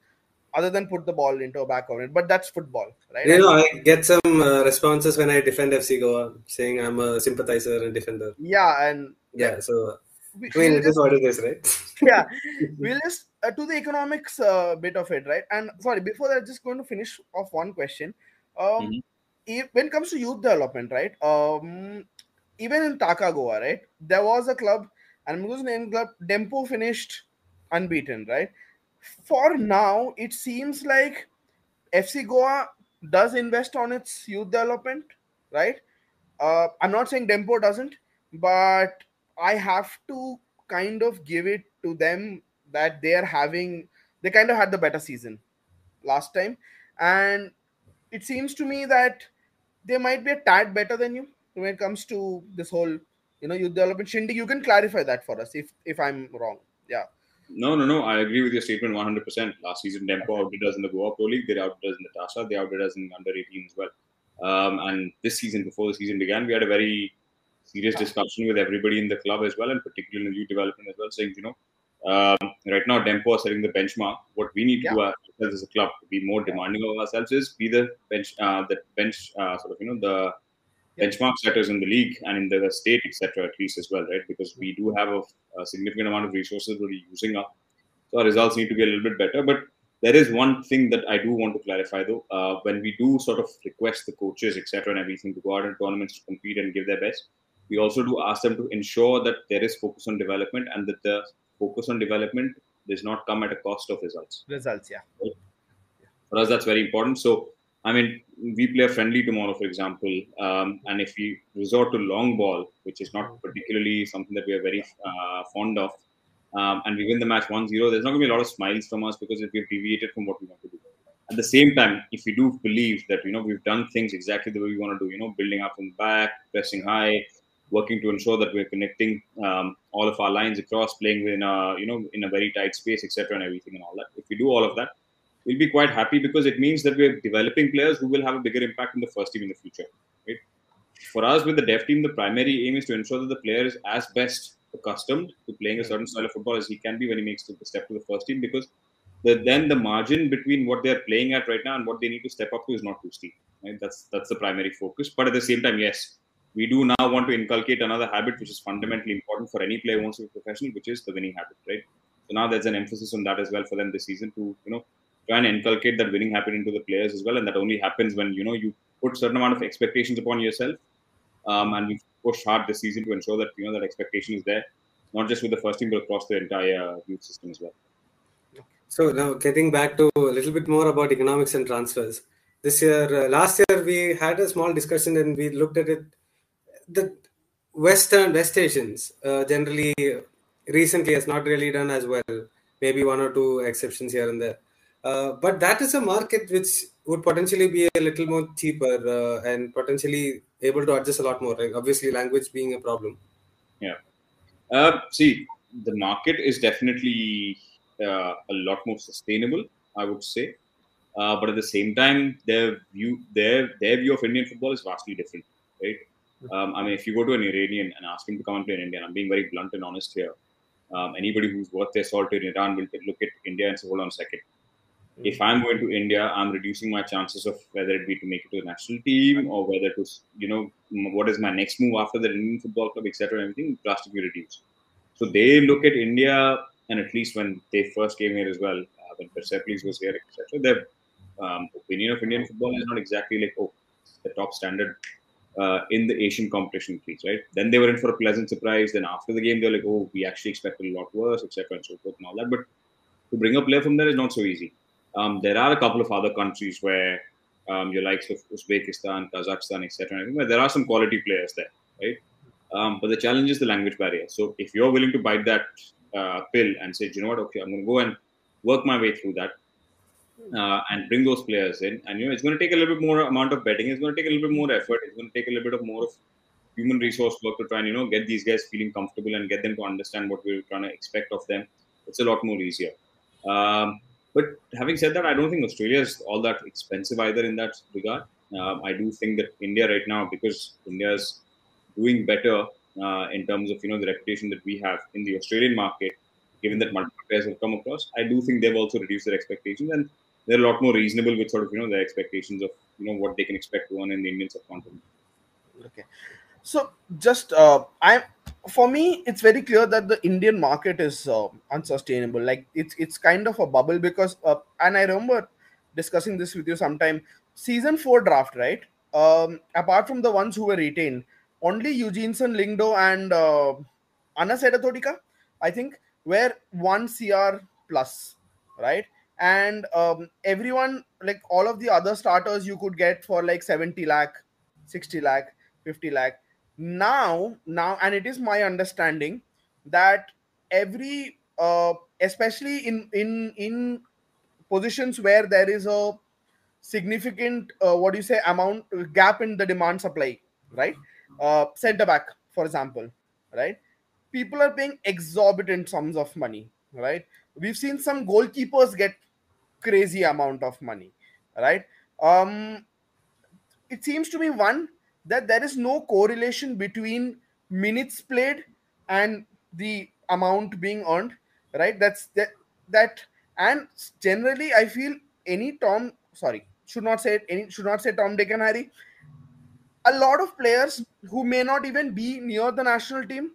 other than put the ball into a back of it. But that's football, right? You know, I get some uh, responses when I defend FC Goa, saying I'm a sympathizer and defender. Yeah, and Yeah, so we, I mean, we'll it is just, what it is, right? yeah, we'll just uh, to the economics uh, bit of it, right? And sorry, before that, just going to finish off one question. Um, Mhm. if, when it comes to youth development, right? Um, even in Taka Goa, right? There was a club, and I'm going name club. Dempo finished unbeaten, right? For now, it seems like FC Goa does invest on its youth development, right? Uh, I'm not saying Dempo doesn't, but I have to kind of give it to them that they are having, they kind of had the better season last time. And it seems to me that they might be a tad better than you when it comes to this whole, you know, youth development. Shindy, you can clarify that for us if if I'm wrong. Yeah. No, no, no. I agree with your statement 100%. Last season, Dempo outdid us in the Goa Pro League. They outdid us in the TASA. They outdid us in under 18 as well. Um, and this season, before the season began, we had a very serious discussion with everybody in the club as well, and particularly in the youth development as well, saying, you know, um, right now Dempo are setting the benchmark. What we need to do ourselves as a club to be more demanding of ourselves is be the bench, uh, the bench, uh, sort of, you know, the Yeah. benchmark setters in the league and in the state, etc. At least as well, right? Because we do have a, a significant amount of resources we're using up, so our results need to be a little bit better. But there is one thing that I do want to clarify, though. Uh, when we do sort of request the coaches, etc., and everything to go out in tournaments to compete and give their best, we also do ask them to ensure that there is focus on development and that the focus on development does not come at a cost of results. Results, yeah. For us, that's very important. So, I mean, we play a friendly tomorrow, for example, um, and if we resort to long ball, which is not particularly something that we are very uh, fond of, um, and we win the match 1 0, there's not going to be a lot of smiles from us because if we've deviated from what we want to do. At the same time, if we do believe that, you know, we've done things exactly the way we want to do, you know, building up from the back, pressing high, working to ensure that we're connecting um, all of our lines across, playing within a, you know, in a very tight space, etc., and everything and all that. If we do all of that, we'll be quite happy because it means that we're developing players who will have a bigger impact in the first team in the future. Right? For us, with the dev team, the primary aim is to ensure that the player is as best accustomed to playing a certain style of football as he can be when he makes the step to the first team because the, then the margin between what they're playing at right now and what they need to step up to is not too steep. Right? That's that's the primary focus. But at the same time, yes, we do now want to inculcate another habit which is fundamentally important for any player who wants to be professional, which is the winning habit, right? So now there's an emphasis on that as well for them this season to, you know, try and inculcate that winning habit into the players as well. And that only happens when, you know, you put certain amount of expectations upon yourself. Um, and we push hard this season to ensure that, you know, that expectation is there, not just with the first team, but across the entire youth system as well. So now getting back to a little bit more about economics and transfers. This year, uh, last year we had a small discussion and we looked at it. The Western West Asians uh, generally recently has not really done as well. Maybe one or two exceptions here and there. Uh, but that is a market which would potentially be a little more cheaper uh, and potentially able to adjust a lot more. Obviously, language being a problem. Yeah. Uh, see, the market is definitely uh, a lot more sustainable, I would say. Uh, but at the same time, their view, their their view of Indian football is vastly different, right? Um, I mean, if you go to an Iranian and ask him to come and play in India, and I'm being very blunt and honest here. Um, anybody who's worth their salt in Iran will look at India and say, "Hold on a second. If I'm going to India, I'm reducing my chances of whether it be to make it to the national team or whether to, you know, what is my next move after the Indian football club, etc. Everything drastically reduced. So they look at India, and at least when they first came here as well, uh, when Persepolis was here, etc. Their um, opinion of Indian football is not exactly like, oh, the top standard uh, in the Asian competition, please, right? Then they were in for a pleasant surprise. Then after the game, they're like, oh, we actually expected a lot worse, etc. and so forth and all that. But to bring a player from there is not so easy. Um, there are a couple of other countries where um, your likes of Uzbekistan, Kazakhstan, etc. There are some quality players there, right? Um, but the challenge is the language barrier. So if you're willing to bite that uh, pill and say, you know what, okay, I'm going to go and work my way through that uh, and bring those players in, and you know, it's going to take a little bit more amount of betting. It's going to take a little bit more effort. It's going to take a little bit of more of human resource work to try and you know get these guys feeling comfortable and get them to understand what we're trying to expect of them. It's a lot more easier. Um, But having said that, I don't think Australia is all that expensive either in that regard. Um, I do think that India right now, because India is doing better uh, in terms of you know the reputation that we have in the Australian market, given that multiple players have come across, I do think they've also reduced their expectations and they're a lot more reasonable with sort of you know their expectations of you know what they can expect to earn in the Indian subcontinent. Okay, so just uh, I for me it's very clear that the Indian market is uh, unsustainable. Like it's it's kind of a bubble because uh, and I remember discussing this with you sometime. Season four draft, right? Um, apart from the ones who were retained, only Eugene Lyngdoh and uh, Anas Edathodika, I think, were one CR plus, right? And um, everyone, like all of the other starters, you could get for like 70 lakh, 60 lakh, 50 lakh. Now, now, and it is my understanding that every, uh, especially in in in positions where there is a significant uh, what do you say amount gap in the demand supply right? Uh, center back for example right? People are paying exorbitant sums of money right? We've seen some goalkeepers get crazy amount of money right um it seems to me one that there is no correlation between minutes played and the amount being earned right that's that that and generally i feel any tom sorry should not say any should not say Tom, Dick, Harry. A lot of players who may not even be near the national team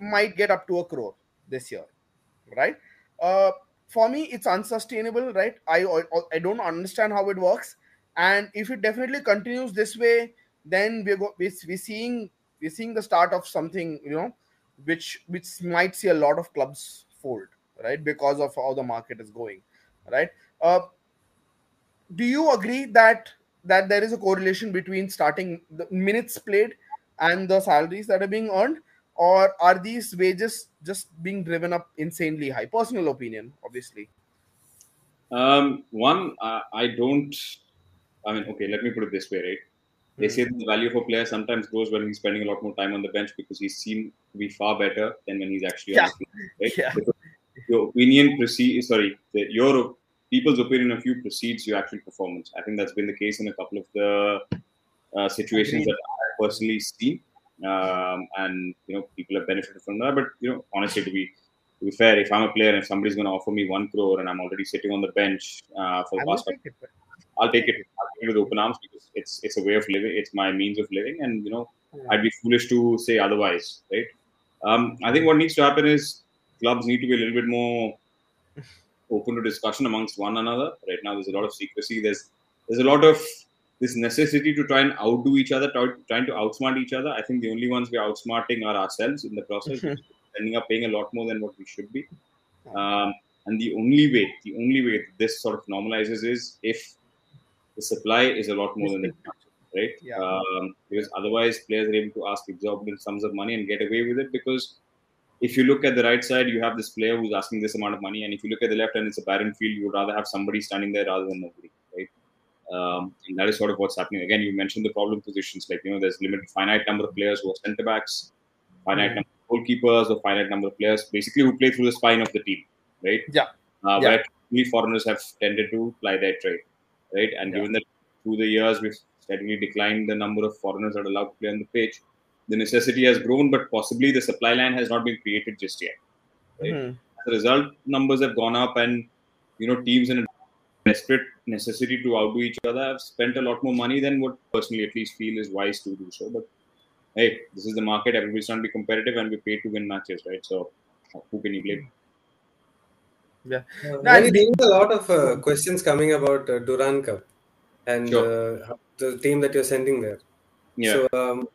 might get up to a crore this year, right? Uh, for me, it's unsustainable, right? I I don't understand how it works, and if it definitely continues this way, then we're go, we're, we're seeing we're seeing the start of something, you know, which which might see a lot of clubs fold, right? Because of how the market is going, right? Uh, do you agree that that there is a correlation between starting the minutes played and the salaries that are being earned or are these wages just being driven up insanely high personal opinion obviously um, one uh, i don't i mean okay let me put it this way right they say the value of a player sometimes grows when he's spending a lot more time on the bench because he's seen to be far better than when he's actually yeah. on the field, right? Yeah. Your opinion precedes, sorry, the, your people's opinion of you precedes your actual performance. I think that's been the case in a couple of the uh, situations that I personally seen, um, and you know people have benefited from that. But you know, honestly, to be to be fair, if I'm a player and somebody's going to offer me one crore and I'm already sitting on the bench uh, for the past. I'll take it. I'll take it with open arms because it's it's a way of living. It's my means of living, and you know, Yeah. I'd be foolish to say otherwise, right? Um, I think what needs to happen is clubs need to be a little bit more open to discussion amongst one another. Right now, there's a lot of secrecy. There's there's a lot of this necessity to try and outdo each other, try, trying to outsmart each other. I think the only ones we're outsmarting are ourselves in the process, ending up paying a lot more than what we should be. Um, and the only way, the only way this sort of normalizes is if the supply is a lot more than the demand, right? Yeah. Um, because otherwise, players are able to ask exorbitant sums of money and get away with it because if you look at the right side, you have this player who's asking this amount of money, and if you look at the left and it's a barren field, you would rather have somebody standing there rather than nobody? Um, and that is sort of what's happening. Again, you mentioned the problem positions, like you know, there's limited finite number of players who are centre backs, finite Mhm. number of goalkeepers, or finite number of players, basically who play through the spine of the team, right? Yeah. Uh, Yeah. Where foreigners have tended to ply their trade, right? And Yeah. given that through the years we've steadily declined the number of foreigners that are allowed to play on the pitch, the necessity has grown, but possibly the supply line has not been created just yet. Right. Mhm. As a result, numbers have gone up, and you know teams in a desperate necessity to outdo each other have spent a lot more money than what personally at least feel is wise to do so. But hey, this is the market. Everybody's trying to be competitive, and we pay to win matches, right? So who can you blame? Uh, No, Many- and- there is a lot of uh, questions coming about uh, Durand Cup and Sure. uh, the team that you're sending there. Yeah. So um,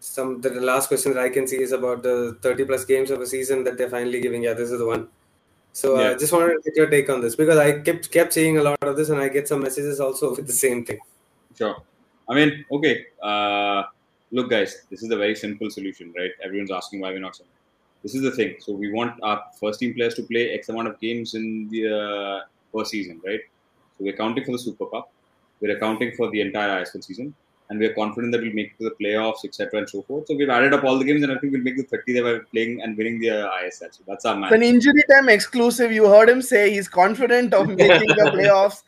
some the last question that I can see is about the 30 plus games of a season that they're finally giving. Yeah, this is the one. So I Yeah. uh, just wanted to get your take on this because I kept kept seeing a lot of this and I get some messages also with the same thing. Sure. I mean, okay. Uh, look, guys, this is a very simple solution, right? Everyone's asking why we're not sending. This is the thing. So we want our first team players to play X amount of games in the uh, per season, right? So we're counting for the Super Cup. We're accounting for the entire ISL season. And we're confident that we'll make it to the playoffs, etc., and so forth. So we've added up all the games, and I think we'll make the 30 that we're playing and winning the uh, ISL. So that's our match. An injury time exclusive. You heard him say he's confident of making the playoffs.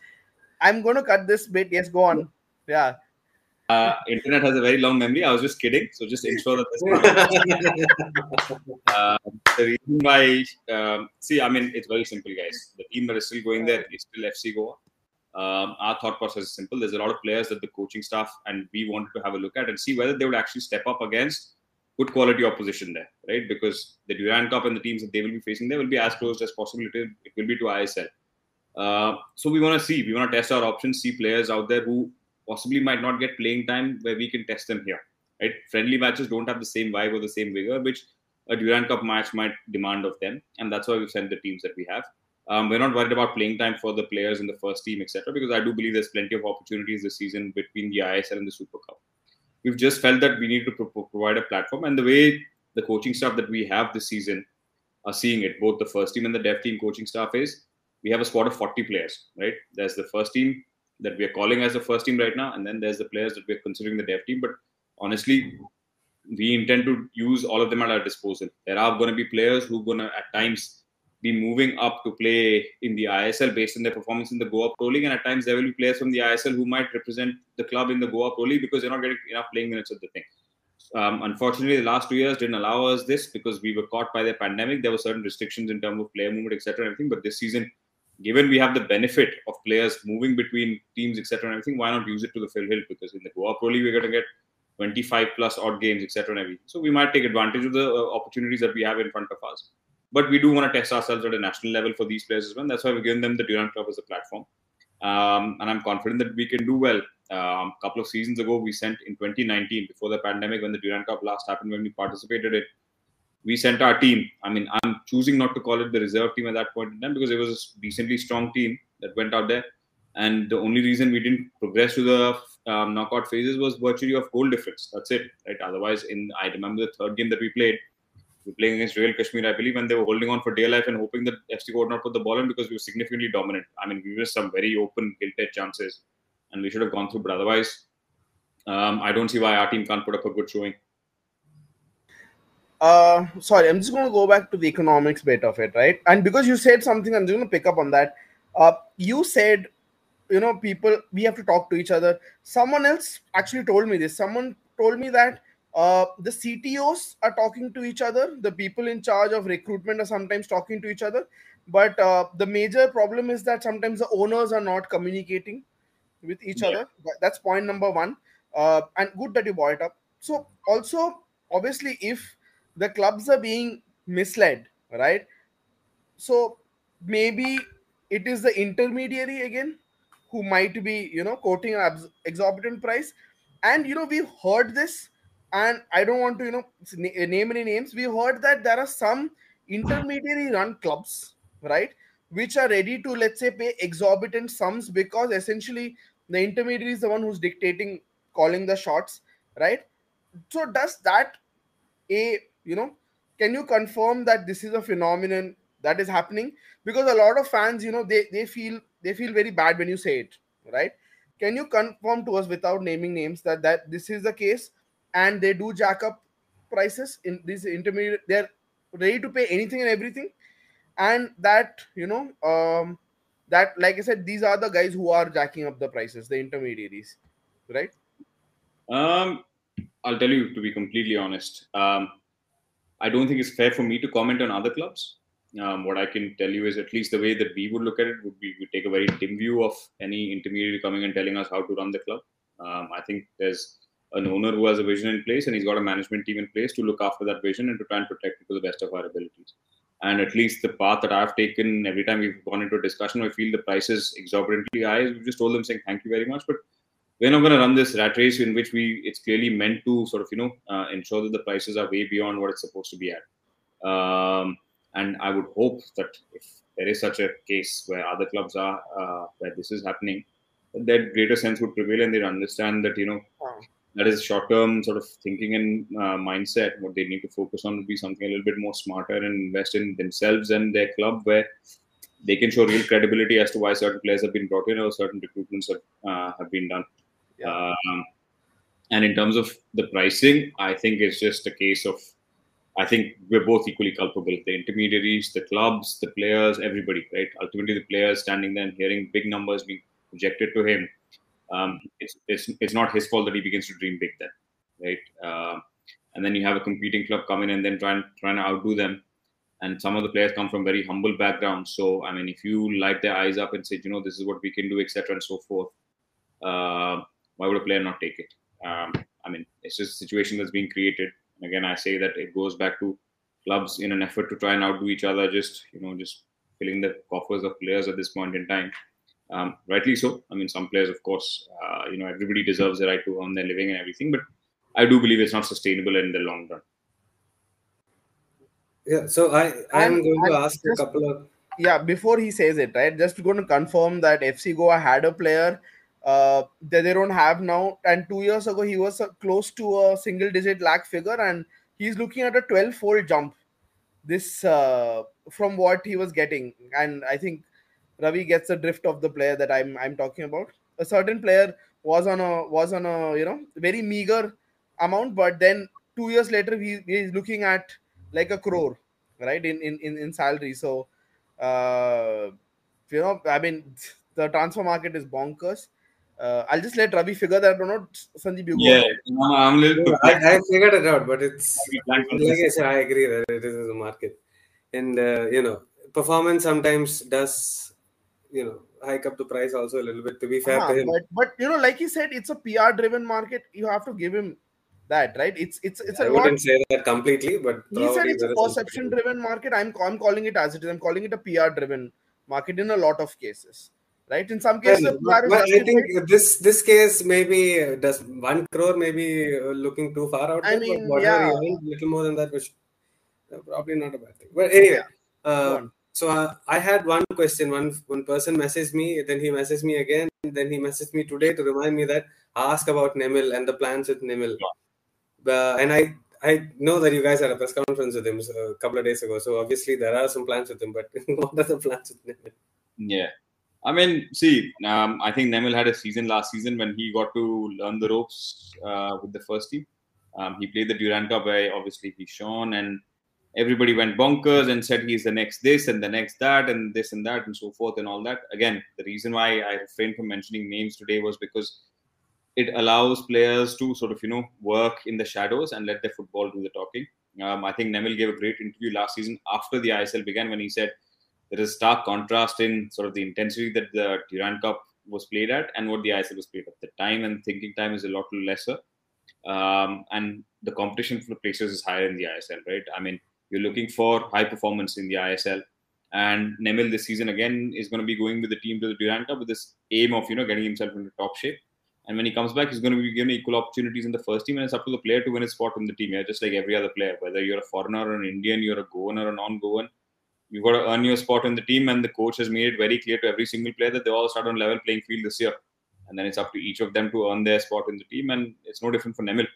I'm going to cut this bit. Yes, go on. Yeah. Uh, internet has a very long memory. I was just kidding. So just ensure that this. uh, the reason why, um, see, I mean, it's very simple, guys. The team that is still going there is still FC Goa. Um, our thought process is simple. There's a lot of players that the coaching staff and we wanted to have a look at and see whether they would actually step up against good quality opposition there, right? Because the Durand Cup and the teams that they will be facing there will be as close as possible. It will be to ISL. Uh, so we want to see, we want to test our options, see players out there who possibly might not get playing time where we can test them here. Right? Friendly matches don't have the same vibe or the same vigor, which a Durand Cup match might demand of them, and that's why we've sent the teams that we have. Um, we're not worried about playing time for the players in the first team, etc., because I do believe there's plenty of opportunities this season between the ISL and the Super Cup. We've just felt that we need to pro- provide a platform, and the way the coaching staff that we have this season are seeing it, both the first team and the dev team coaching staff, is we have a squad of 40 players, right? There's the first team that we are calling as the first team right now, and then there's the players that we're considering the dev team. But honestly, we intend to use all of them at our disposal. There are going to be players who are going to at times be moving up to play in the ISL based on their performance in the Goa Pro League. And at times there will be players from the ISL who might represent the club in the Goa Pro League because they're not getting enough playing minutes of the thing. Um, unfortunately, the last two years didn't allow us this because we were caught by the pandemic. There were certain restrictions in terms of player movement, etc., and everything. But this season, given we have the benefit of players moving between teams, etc., and everything, why not use it to the full hilt? Because in the Goa Pro League, we're going to get 25 plus odd games, etc., and everything. So we might take advantage of the uh, opportunities that we have in front of us. But we do want to test ourselves at a national level for these players as well. That's why we're giving them the Durand Cup as a platform. Um, and I'm confident that we can do well. Um, a couple of seasons ago, we sent in 2019, before the pandemic, when the Durand Cup last happened, when we participated in, we sent our team. I mean, I'm choosing not to call it the reserve team at that point in time because it was a decently strong team that went out there. And the only reason we didn't progress to the um, knockout phases was virtually of goal difference. That's it, right? Otherwise, in I remember the third game that we played, playing against Royal Kashmir, I believe, and they were holding on for dear life and hoping that FC would not put the ball in because we were significantly dominant. I mean, we missed some very open, guilty chances, and we should have gone through. But otherwise, um, I don't see why our team can't put up a good showing. Uh, sorry, I'm just going to go back to the economics bit of it, right? And because you said something, I'm just going to pick up on that. Uh, you said, you know, people, we have to talk to each other. Someone else actually told me this. Someone told me that uh, the CTOs are talking to each other. The people in charge of recruitment are sometimes talking to each other. But uh, the major problem is that sometimes the owners are not communicating with each yeah. other. That's point number one. Uh, and good that you brought it up. So, also, obviously, if the clubs are being misled, right? So, maybe it is the intermediary again who might be, you know, quoting an exorbitant price. And, you know, we've heard this and I don't want to, you know, eh, name any names. We heard that there are some intermediary run clubs, right, which are ready to, let's say, pay exorbitant sums because essentially the intermediary is the one who's dictating, calling the shots, right? So, does that, a, you know, can you confirm that this is a phenomenon that is happening? Because a lot of fans, you know, they, they feel they feel very bad when you say it, right? Can you confirm to us without naming names that that this is the case? And they do jack up prices in these intermediate they're ready to pay anything and everything. And that you know um that like i said these are the guys who are jacking up the prices the intermediaries right? Um i'll tell you to be completely honest um i don't think it's fair for me to comment on other clubs. Um, what I can tell you is at least the way that we would look at it would be we take a very dim view of any intermediary coming and telling us how to run the club. Um, I think there's an owner who has a vision in place and he's got a management team in place to look after that vision and to try and protect it to the best of our abilities. And at least the path that I've taken every time we've gone into a discussion, I feel the price is exorbitantly high. We've just told them saying thank you very much, but we're not going to run this rat race in which we it's clearly meant to sort of you know uh, ensure that the prices are way beyond what it's supposed to be at. Um, and I would hope that if there is such a case where other clubs are uh, where this is happening, that greater sense would prevail and they'd understand that you know that is short term sort of thinking and uh, mindset. What they need to focus on would be something a little bit more smarter and invest in themselves and their club where they can show real credibility as to why certain players have been brought in or certain recruitments have, uh, have been done. Yeah. Um, And in terms of the pricing, I think it's just a case of I think we're both equally culpable. The intermediaries, the clubs, the players, everybody, right? Ultimately, the players standing there and hearing big numbers being projected to him. Um, it's, it's, it's not his fault that he begins to dream big then, right? Uh, and then you have a competing club come in and then try and trying to outdo them. And some of the players come from very humble backgrounds. So I mean, if you light their eyes up and say, you know, this is what we can do, etc., and so forth, uh, why would a player not take it? Um, I mean, it's just a situation that's being created and again, I say that it goes back to clubs in an effort to try and outdo each other, just you know, just filling the coffers of players at this point in time. Um, rightly so. I mean, some players, of course, uh, you know, everybody deserves the right to earn their living and everything, but I do believe it's not sustainable in the long run. Yeah. So I I'm going to ask just, a couple of yeah before he says it right just going to confirm that fc goa had a player uh, that they don't have now. And two years ago, he was uh, close to a single digit lakh figure, and he's looking at a 12 fold jump. This uh, from what he was getting, and I think Ravi gets the drift of the player that I'm I'm talking about. A certain player was on a was on a you know very meager amount, but then two years later he is looking at like a crore, right? In in in, in salary. So uh, you know, I mean, the transfer market is bonkers. Uh, I'll just let Ravi figure that out. Sandeep, you yeah, go. I'm a little. I, I figured it out, but it's like I said, I agree that it is the market, and uh, you know, performance sometimes does, you know, hike up the price also a little bit. To be fair uh-huh, to him, but, but you know, like he said, it's a PR-driven market. You have to give him that, right? It's it's it's a I lot. wouldn't say that completely, but he said it's a perception-driven market. I'm I'm calling it as it is. I'm calling it a PR-driven market in a lot of cases right? In some cases, well, well, I think this this case maybe does one crore maybe uh, looking too far out. I there, mean, yeah, little more than that, which uh, probably not a bad thing. But anyway, yeah. uh, so uh, I had one question. One one person messaged me, then he messaged me again, then he messaged me today to remind me that ask about Nemil and the plans with Nemil. Uh, and I I know that you guys had a press conference with him a couple of days ago, so obviously there are some plans with him. But what are the plans with Nemil? Yeah, I mean, see, um, I think Nemil had a season last season when he got to learn the ropes uh, with the first team. Um, he played the Durand Cup where obviously he shone, and everybody went bonkers and said he's the next this and the next that and this and that and so forth and all that. Again, the reason why I refrained from mentioning names today was because it allows players to sort of you know work in the shadows and let their football do the talking. Um, I think Nemil gave a great interview last season after the ISL began when he said there is stark contrast in sort of the intensity that the Durand Cup was played at and what the ISL was played at. The time and thinking time is a lot lesser, um, and the competition for the places is higher in the ISL, right? I mean, you're looking for high performance in the ISL, and Nemil this season again is going to be going with the team to the Durand Cup with this aim of you know getting himself into top shape. And when he comes back, he's going to be given equal opportunities in the first team, and it's up to the player to win his spot in the team. Yeah, just like every other player, whether you're a foreigner or an Indian, you're a Goan or a non-Goan, you've got to earn your spot in the team, and the coach has made it very clear to every single player that they all start on level playing field this year, and then it's up to each of them to earn their spot in the team, and it's no different for Nemil.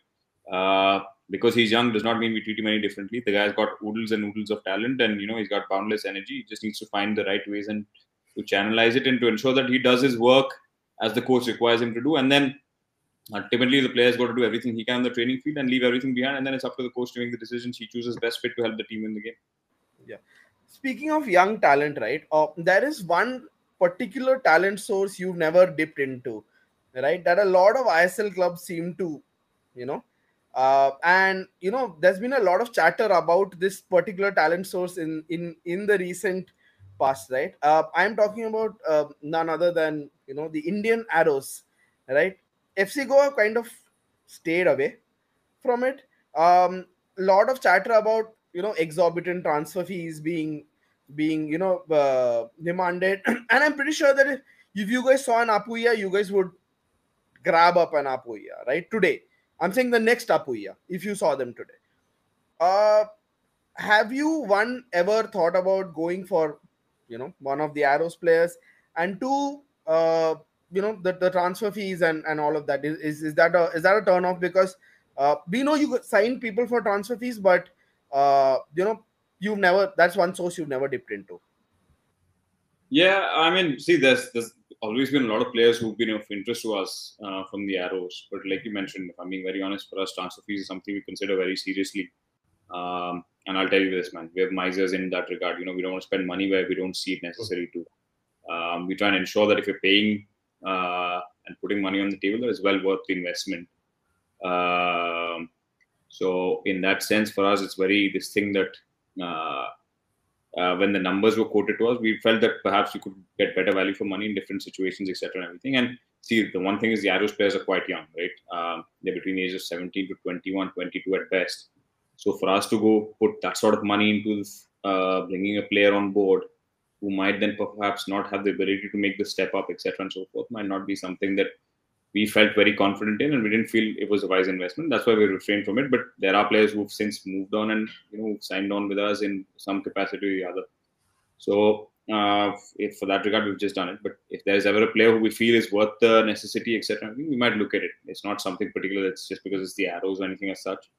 Uh, because he's young does not mean we treat him any differently. The guy's got oodles and oodles of talent, and you know he's got boundless energy. He just needs to find the right ways and to channelize it and to ensure that he does his work as the coach requires him to do, and then ultimately the player's got to do everything he can on the training field and leave everything behind, and then it's up to the coach to make the decisions he chooses best fit to help the team win the game. Yeah speaking of young talent, right? Uh, there is one particular talent source you've never dipped into, right? That a lot of ISL clubs seem to, you know, uh, and you know, there's been a lot of chatter about this particular talent source in in in the recent past, right? Uh, I'm talking about uh, none other than you know the Indian Arrows, right? FC Goa kind of stayed away from it. Um, lot of chatter about you know exorbitant transfer fees being being you know uh, demanded and i'm pretty sure that if, if you guys saw an apuia you guys would grab up an apuia right today i'm saying the next apuia if you saw them today. Uh have you one ever thought about going for you know one of the arrows players? And two uh you know the, the transfer fees and and all of that. Is is, is that a is that a turn off? Because uh we know you sign people for transfer fees but uh, you know, you've never that's one source you've never dipped into. Yeah, I mean, see, there's there's always been a lot of players who've been of interest to us uh, from the Arrows. But like you mentioned, if I'm being very honest, for us, transfer fees is something we consider very seriously. Um, and I'll tell you this, man, we have misers in that regard. You know, we don't want to spend money where we don't see it necessary to. Um, we try and ensure that if you're paying uh, and putting money on the table, that is well worth the investment. Um, so in that sense, for us, it's very this thing that uh, when the numbers were quoted to us, we felt that perhaps you could get better value for money in different situations, etc., and everything. And see, the one thing is the Arrows players are quite young, right? Um, they're between the ages of 17 to 21, 22 at best. So for us to go put that sort of money into uh, bringing a player on board who might then perhaps not have the ability to make the step up, etc., and so forth, might not be something that we felt very confident in, and we didn't feel it was a wise investment. That's why we refrained from it. But there are players who've since moved on and you know signed on with us in some capacity or the other. So uh, if for that regard, we've just done it. But if there's ever a player who we feel is worth the necessity, etc., we might look at it. It's not something particular that's just because it's the arrows or anything as such.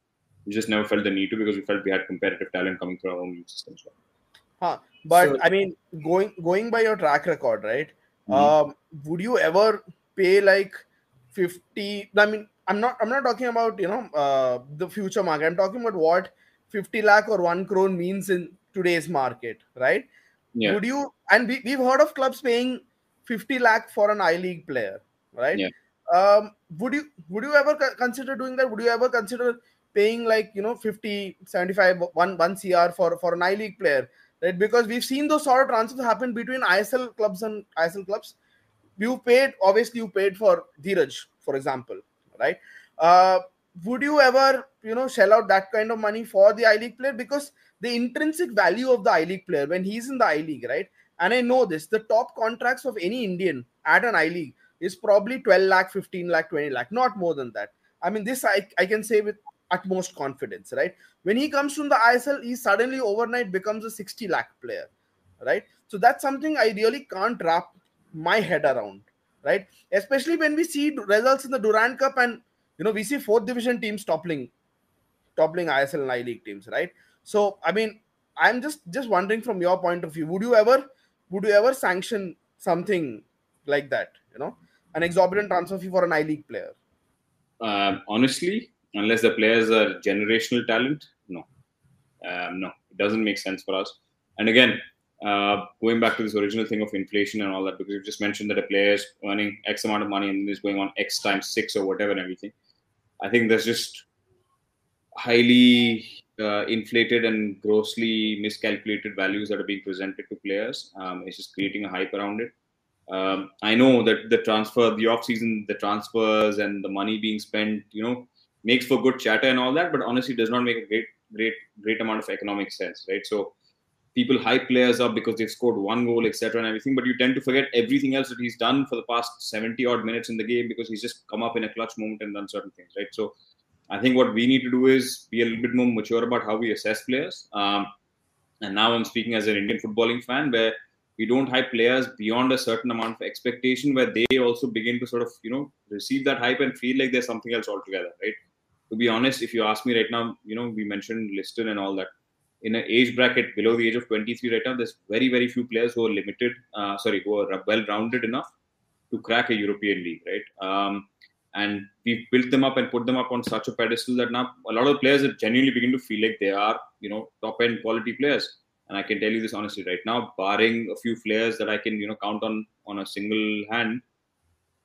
We just never felt the need to because we felt we had competitive talent coming through our own system. So. Huh. But so, I mean, going going by your track record, right? Mm-hmm. Um, would you ever pay like 50 i mean i'm not i'm not talking about you know uh, the future market. I'm talking about what 50 lakh or 1 crore means in today's market right? Yeah. would you and we, we've heard of clubs paying 50 lakh for an i league player right? Yeah. um would you would you ever consider doing that? Would you ever consider paying like you know 50 75 1 1 cr for for an i league player right? Because we've seen those sort of transfers happen between isl clubs and isl clubs you paid obviously you paid for Dheeraj, for example, right? Uh, would you ever you know shell out that kind of money for the I League player because the intrinsic value of the I League player when he's in the I League, right? And I know this, the top contracts of any Indian at an I League is probably 12 lakh, 15 lakh, 20 lakh, not more than that. I mean, this I, I can say with utmost confidence, right? When he comes from the ISL, he suddenly overnight becomes a 60 lakh player, right? So that's something I really can't wrap my head around, right? Especially when we see results in the Durand Cup and you know we see fourth division teams toppling, toppling ISL and I League teams, right? So I mean, I'm just just wondering from your point of view, would you ever would you ever sanction something like that? You know, an exorbitant transfer fee for an I League player? Um, honestly, unless the players are generational talent, no, um, no, it doesn't make sense for us. And again, uh, going back to this original thing of inflation and all that, because you just mentioned that a player is earning X amount of money and is going on X times six or whatever and everything. I think there's just highly uh, inflated and grossly miscalculated values that are being presented to players. Um, it's just creating a hype around it. Um, I know that the transfer, the off season, the transfers and the money being spent, you know, makes for good chatter and all that, but honestly does not make a great, great, great amount of economic sense, right? So people hype players up because they've scored one goal, etc., and everything. But you tend to forget everything else that he's done for the past 70 odd minutes in the game because he's just come up in a clutch moment and done certain things, right? So I think what we need to do is be a little bit more mature about how we assess players. Um, and now I'm speaking as an Indian footballing fan where we don't hype players beyond a certain amount of expectation where they also begin to sort of, you know, receive that hype and feel like there's something else altogether, right? To be honest, if you ask me right now, you know, we mentioned Liston and all that in an age bracket below the age of 23 right now, there's very, very few players who are limited, uh, sorry, who are well rounded enough to crack a European league, right? Um, and we've built them up and put them up on such a pedestal that now a lot of players are genuinely begin to feel like they are, you know, top end quality players. And I can tell you this honestly, right now, barring a few players that I can, you know, count on on a single hand,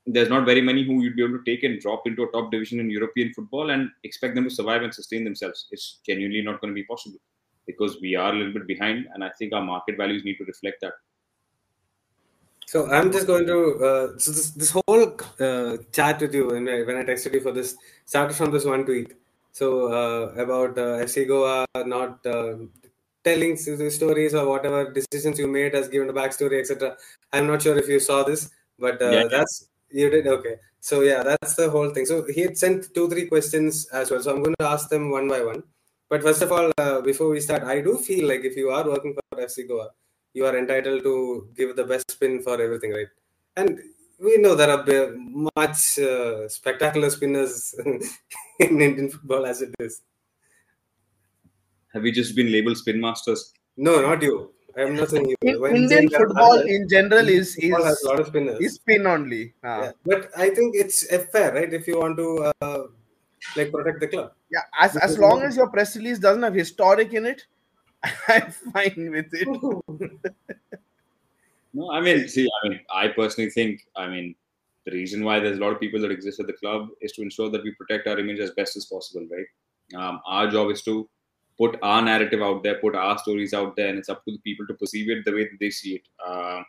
there's not very many who you'd be able to take and drop into a top division in European football and expect them to survive and sustain themselves. It's genuinely not going to be possible because we are a little bit behind, and I think our market values need to reflect that. So I'm just going to uh, so this this whole uh, chat with you when I, when I texted you for this started from this one tweet. So uh, about uh, FC Goa not uh, telling stories or whatever decisions you made has given a backstory, etc. I'm not sure if you saw this, but uh, yeah. that's you did okay. So yeah, that's the whole thing. So he had sent two three questions as well. So I'm going to ask them one by one. But first of all, uh, before we start, I do feel like if you are working for FC Goa, you are entitled to give the best spin for everything, right? And we know there are much uh, spectacular spinners in Indian football as it is. Have we just been labeled spin masters? No, not you. I'm not saying you. evil. When Indian football does in general is football has is a lot of spinners. is spin only. Ah. Yeah. But I think it's fair, right? If you want to uh, like protect the club. Yeah, as as long as your press release doesn't have historic in it, I'm fine with it. No, I mean, see, I mean, I personally think, I mean, the reason why there's a lot of people that exist at the club is to ensure that we protect our image as best as possible, right? Um, our job is to put our narrative out there, put our stories out there, and it's up to the people to perceive it the way that they see it. Uh,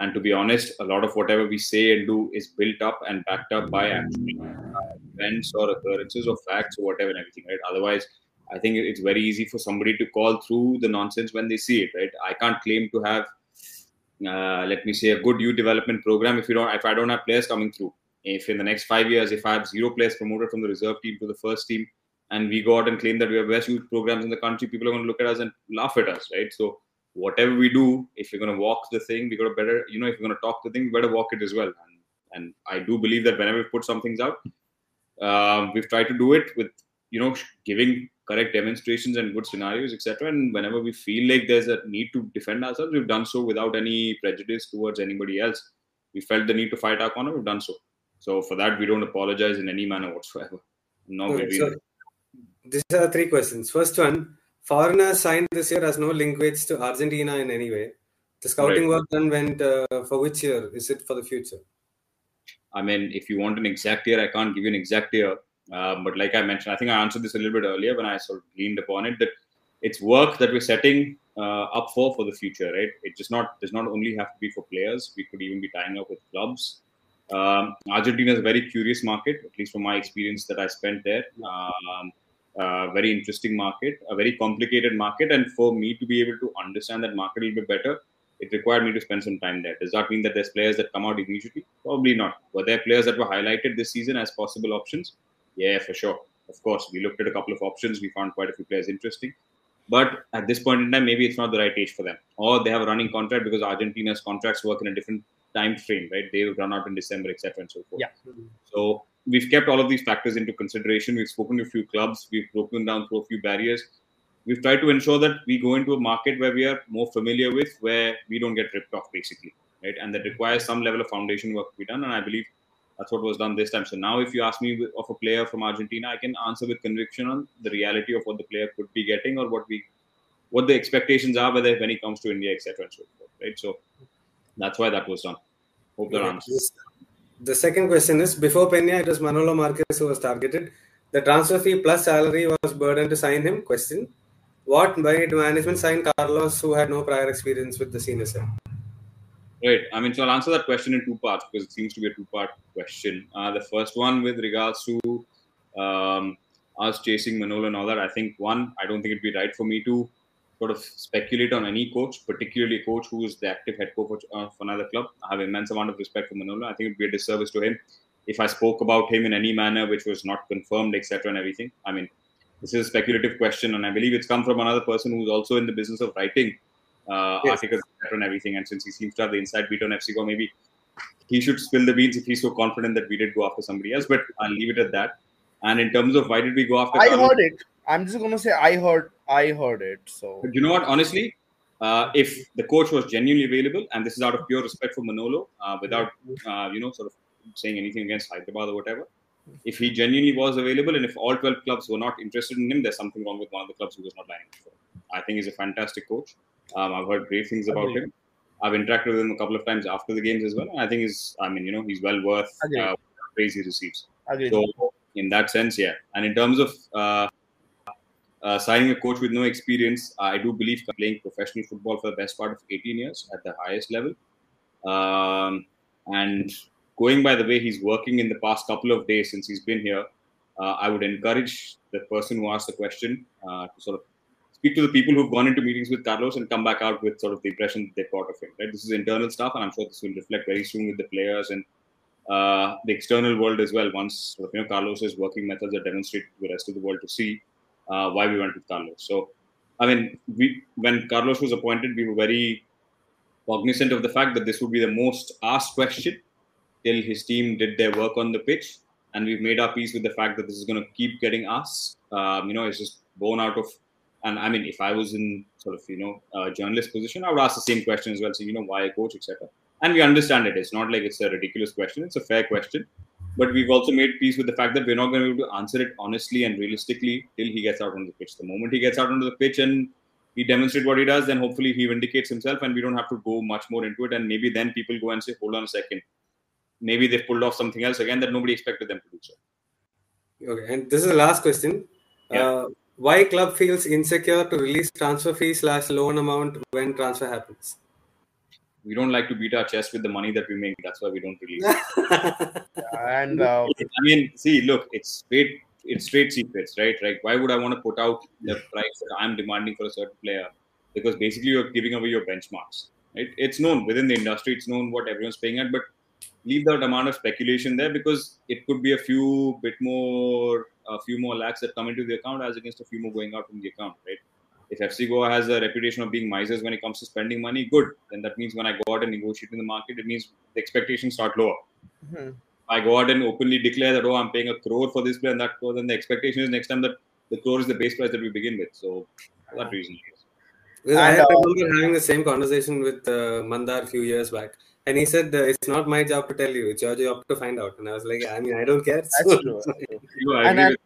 and to be honest, a lot of whatever we say and do is built up and backed up by actual uh, events or occurrences or facts or whatever and everything, right? Otherwise, I think it's very easy for somebody to call through the nonsense when they see it, right? I can't claim to have uh, let me say a good youth development program if you don't if i don't have players coming through if in the next five years if i have zero players promoted from the reserve team to the first team and we go out and claim that we have best youth programs in the country people are going to look at us and laugh at us right so whatever we do if you're going to walk the thing we got to better you know if you're going to talk the thing we better walk it as well. And, and i do believe that whenever we put some things out um, we've tried to do it with you know giving correct demonstrations and good scenarios etc and whenever we feel like there's a need to defend ourselves we've done so without any prejudice towards anybody else. We felt the need to fight our corner we've done so. So for that we don't apologize in any manner whatsoever. No Okay, so these are three questions. First one, foreigners signed this year has no linkage to Argentina in any way. The scouting Right. work done went uh, for which year? Is it for the future? I mean, if you want an exact year, I can't give you an exact year. Um, but like I mentioned, I think I answered this a little bit earlier when I sort of leaned upon it that it's work that we're setting uh, up for for the future, right? It just not does not only have to be for players. We could even be tying up with clubs. Um, Argentina is a very curious market, at least from my experience that I spent there. Um, uh, very interesting market, a very complicated market, and for me to be able to understand that market a little bit better, it required me to spend some time there. Does that mean that there's players that come out immediately? Probably not. Were there players that were highlighted this season as possible options? Yeah, for sure. Of course, we looked at a couple of options. We found quite a few players interesting. But at this point in time, maybe it's not the right age for them. Or they have a running contract because Argentina's contracts work in a different time frame, right? They will run out in December, etc., and so forth. Yeah. So we've kept all of these factors into consideration. We've spoken to a few clubs. We've broken down through a few barriers. We've tried to ensure that we go into a market where we are more familiar with, where we don't get ripped off, basically, right? And that requires some level of foundation work to be done. And I believe that's what was done this time. So now, if you ask me of a player from Argentina, I can answer with conviction on the reality of what the player could be getting or what we, what the expectations are, whether when he comes to India, etc., and so forth, right? So that's why that was done. Hope that answers. The second question is before Pena, it was Manolo Marquez who was targeted. The transfer fee plus salary was burden to sign him. Question: What made management sign Carlos, who had no prior experience with the senior side? Right. I mean, so I'll answer that question in two parts because it seems to be a two-part question. Uh, the first one with regards to um, us chasing Manolo and all that. I think one, I don't think it'd be right for me to sort of speculate on any coach, particularly a coach who is the active head coach of another club. I have immense amount of respect for Manolo. I think it'd be a disservice to him if I spoke about him in any manner which was not confirmed, etc., and everything. I mean, this is a speculative question, and I believe it's come from another person who's also in the business of writing uh, Yes. articles etc., and everything. And since he seems to have the inside beat on FC Goa, maybe he should spill the beans if he's so confident that we did go after somebody else. But I'll leave it at that. And in terms of why did we go after? I Carlos- heard it. I'm just gonna say I heard I heard it. So But you know what? Honestly, uh, if the coach was genuinely available, and this is out of pure respect for Manolo, uh, without uh, you know sort of saying anything against Hyderabad or whatever, if he genuinely was available, and if all 12 clubs were not interested in him, there's something wrong with one of the clubs who was not lining up I think he's a fantastic coach. Um, I've heard great things about him. I've interacted with him a couple of times after the games as well. I think he's, I mean, you know, he's well worth Agreed. uh, praise he receives. So in that sense, yeah. And in terms of uh, uh, signing a coach with no experience, I do believe playing professional football for the best part of 18 years at the highest level. Um, and going by the way he's working in the past couple of days since he's been here, uh, I would encourage the person who asked the question uh, to sort of speak to the people who've gone into meetings with Carlos and come back out with sort of the impression they've got of him. Right? This is internal stuff, and I'm sure this will reflect very soon with the players and uh, the external world as well. Once you know Carlos's working methods are demonstrated to the rest of the world to see uh, why we went with Carlos. So, I mean, we when Carlos was appointed, we were very cognizant of the fact that this would be the most asked question till his team did their work on the pitch, and we've made our peace with the fact that this is going to keep getting asked. Um, you know, it's just born out of and I mean, if I was in sort of you know a journalist position, I would ask the same question as well. So you know, why a coach, etc. And we understand it. It's not like it's a ridiculous question. It's a fair question. But we've also made peace with the fact that we're not going to be able to answer it honestly and realistically till he gets out on the pitch. The moment he gets out onto the pitch and he demonstrates what he does, then hopefully he vindicates himself and we don't have to go much more into it. And maybe then people go and say, hold on a second. Maybe they've pulled off something else again that nobody expected them to do so. Okay, and this is the last question. Yeah. Uh, why club feels insecure to release transfer fee slash loan amount when transfer happens? We don't like to beat our chest with the money that we make. That's why we don't release. And uh, I mean, see, look, it's straight, it's straight secrets, right? Like, why would I want to put out the price that I'm demanding for a certain player? Because basically, you're giving away your benchmarks, right? It's known within the industry, it's known what everyone's paying at, but leave that amount of speculation there because it could be a few bit more, a few more lakhs that come into the account as against a few more going out from the account, right? If FC Goa has a reputation of being misers when it comes to spending money, good. Then that means when I go out and negotiate in the market, it means the expectations start lower. hmm. I go out and openly declare that oh I'm paying a crore for this player and that crore, then the expectation is next time that the crore is the base price that we begin with. So for that reason. Because I And, uh, remember having the same conversation with uh, Mandar a few years back, and he said, uh, "It's not my job to tell you; it's your job to find out." And I was like, "I mean, I don't care." that's So- true. that's true. You know, I And agree I- with-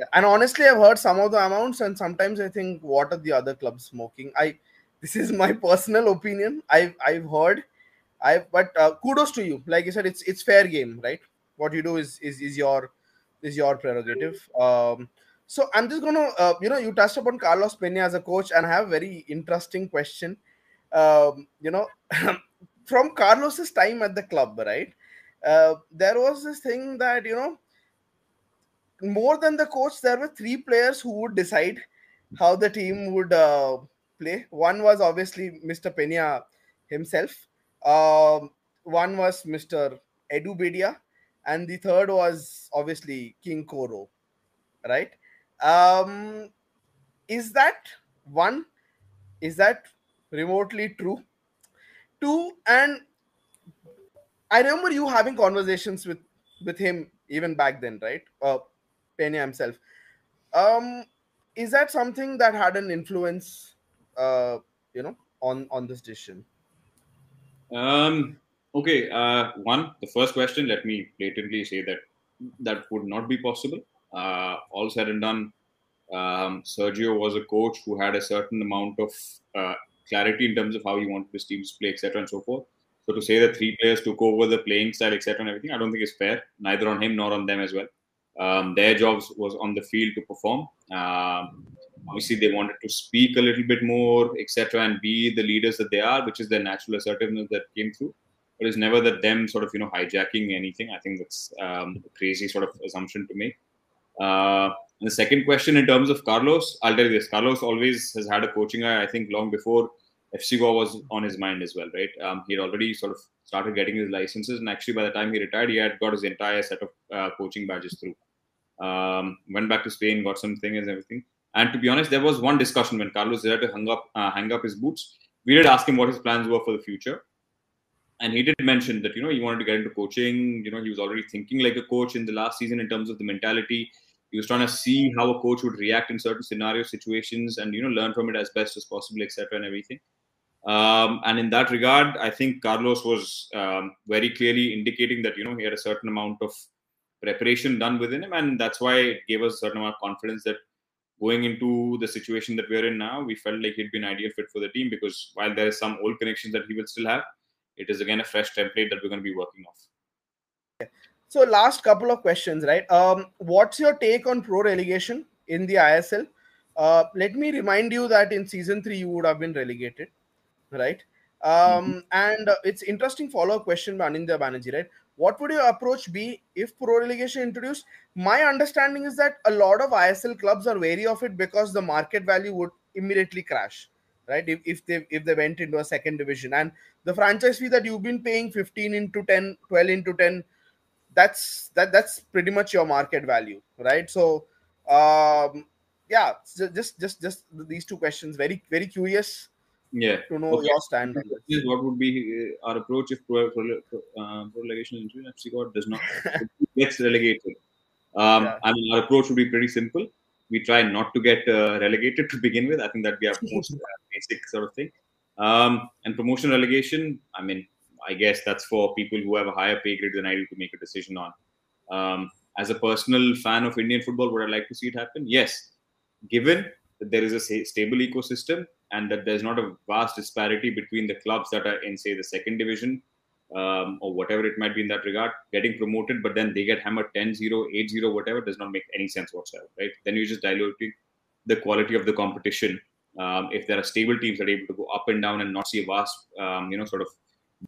Yeah, and honestly, I've heard some of the amounts, and sometimes I think, what are the other clubs smoking? I this is my personal opinion. I've I've heard, I but uh, kudos to you. Like you said, it's it's fair game, right? What you do is is is your is your prerogative. Um, so I'm just gonna, uh, you know, you touched upon Carlos Pena as a coach, and I have a very interesting question. Um, you know, from Carlos's time at the club, right? Uh, there was this thing that you know more than the coach, there were three players who would decide how the team would uh, play. One was obviously Mr. Pena himself. Um, one was Mr. Edu Bedia, and the third was obviously King Coro. Right? Um, is that one? Is that remotely true? Two, and I remember you having conversations with with him even back then, right? Uh, Pena himself. Um, is that something that had an influence, uh, you know, on on this decision? Um, okay. Uh, one, the first question. Let me blatantly say that that would not be possible. Uh, all said and done, um, Sergio was a coach who had a certain amount of uh, clarity in terms of how he wanted his teams to play, etc., and so forth. So to say that three players took over the playing style, etc., and everything, I don't think is fair, neither on him nor on them as well. Um, their jobs was on the field to perform. Um, obviously, they wanted to speak a little bit more, etc., and be the leaders that they are, which is their natural assertiveness that came through. But it's never that them sort of you know hijacking anything. I think that's um, a crazy sort of assumption to make. Uh, and the second question in terms of Carlos, I'll tell you this: Carlos always has had a coaching eye. I think long before FC Goa was on his mind as well, right? Um, he had already sort of started getting his licenses, and actually by the time he retired, he had got his entire set of uh, coaching badges through. Um, went back to Spain, got some things and everything. And to be honest, there was one discussion when Carlos to hang up, uh, hang up his boots. We did ask him what his plans were for the future, and he did mention that you know he wanted to get into coaching. You know, he was already thinking like a coach in the last season in terms of the mentality. He was trying to see how a coach would react in certain scenario situations and you know learn from it as best as possible, etc. and everything. Um, and in that regard, I think Carlos was um, very clearly indicating that you know he had a certain amount of preparation done within him, and that's why it gave us a certain amount of confidence that going into the situation that we're in now, we felt like he'd be an ideal fit for the team because while there is some old connections that he will still have, it is again a fresh template that we're going to be working off. So, last couple of questions, right? Um, what's your take on pro relegation in the ISL? Uh, let me remind you that in season three you would have been relegated, right? Um, And uh, it's interesting follow up question by Anindya Banerjee, right? What would your approach be if pro relegation introduced? My understanding is that a lot of ISL clubs are wary of it because the market value would immediately crash, right? If, if they if they went into a second division and the franchise fee that you've been paying 15 into 10, 12 into 10 that's that that's pretty much your market value right so um yeah so just just just these two questions very very curious Yeah. to know Okay. your stand on this. What would be uh, our approach if pro, pro, pro, uh, relegation injury FC Goa does not gets relegated. Um, Yeah. I mean, our approach would be pretty simple. we try not to get uh, relegated to begin with. I think that we have most uh, basic sort of thing. Um, and promotion relegation, I mean, I guess that's for people who have a higher pay grade than I do to make a decision on. Um, as a personal fan of Indian football, would I like to see it happen? Yes, given that there is a stable ecosystem and that there's not a vast disparity between the clubs that are in, say, the second division um, or whatever it might be in that regard, getting promoted, but then they get hammered 10 0, 8 0, whatever, does not make any sense whatsoever, right? Then you're just diluting the quality of the competition. Um, if there are stable teams that are able to go up and down and not see a vast, um, you know, sort of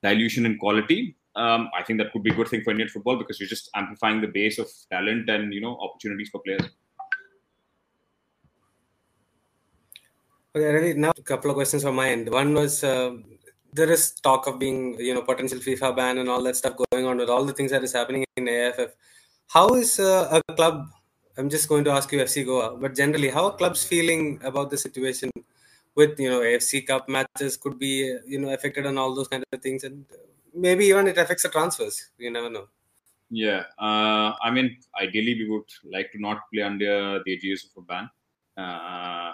dilution in quality, um, I think that could be a good thing for Indian football because you're just amplifying the base of talent and, you know, opportunities for players. Okay, now a couple of questions from my end. One was uh, there is talk of being, you know, potential FIFA ban and all that stuff going on with all the things that is happening in AIFF. How is uh, a club? I'm just going to ask you FC Goa, but generally, how are clubs feeling about the situation with you know AFC Cup matches could be you know affected and all those kind of things, and maybe even it affects the transfers. You never know. Yeah, uh, I mean, ideally we would like to not play under the aegis of a ban. Uh,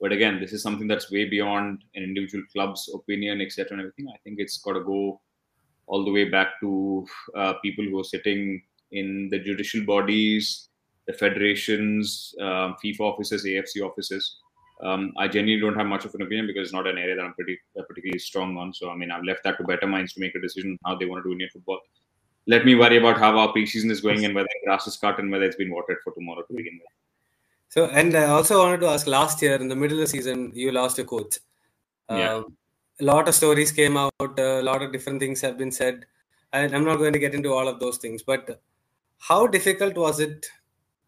but again, this is something that's way beyond an individual club's opinion, etc. And everything. I think it's got to go all the way back to uh, people who are sitting in the judicial bodies, the federations, um, FIFA offices, AFC offices. Um, I genuinely don't have much of an opinion because it's not an area that I'm pretty uh, particularly strong on. So I mean, I've left that to better minds to make a decision how they want to do Indian football. Let me worry about how our preseason is going and whether grass is cut and whether it's been watered for tomorrow to begin with. So, and I also wanted to ask last year in the middle of the season, you lost a coach. Yeah. Um, a lot of stories came out, a lot of different things have been said. And I'm not going to get into all of those things, but how difficult was it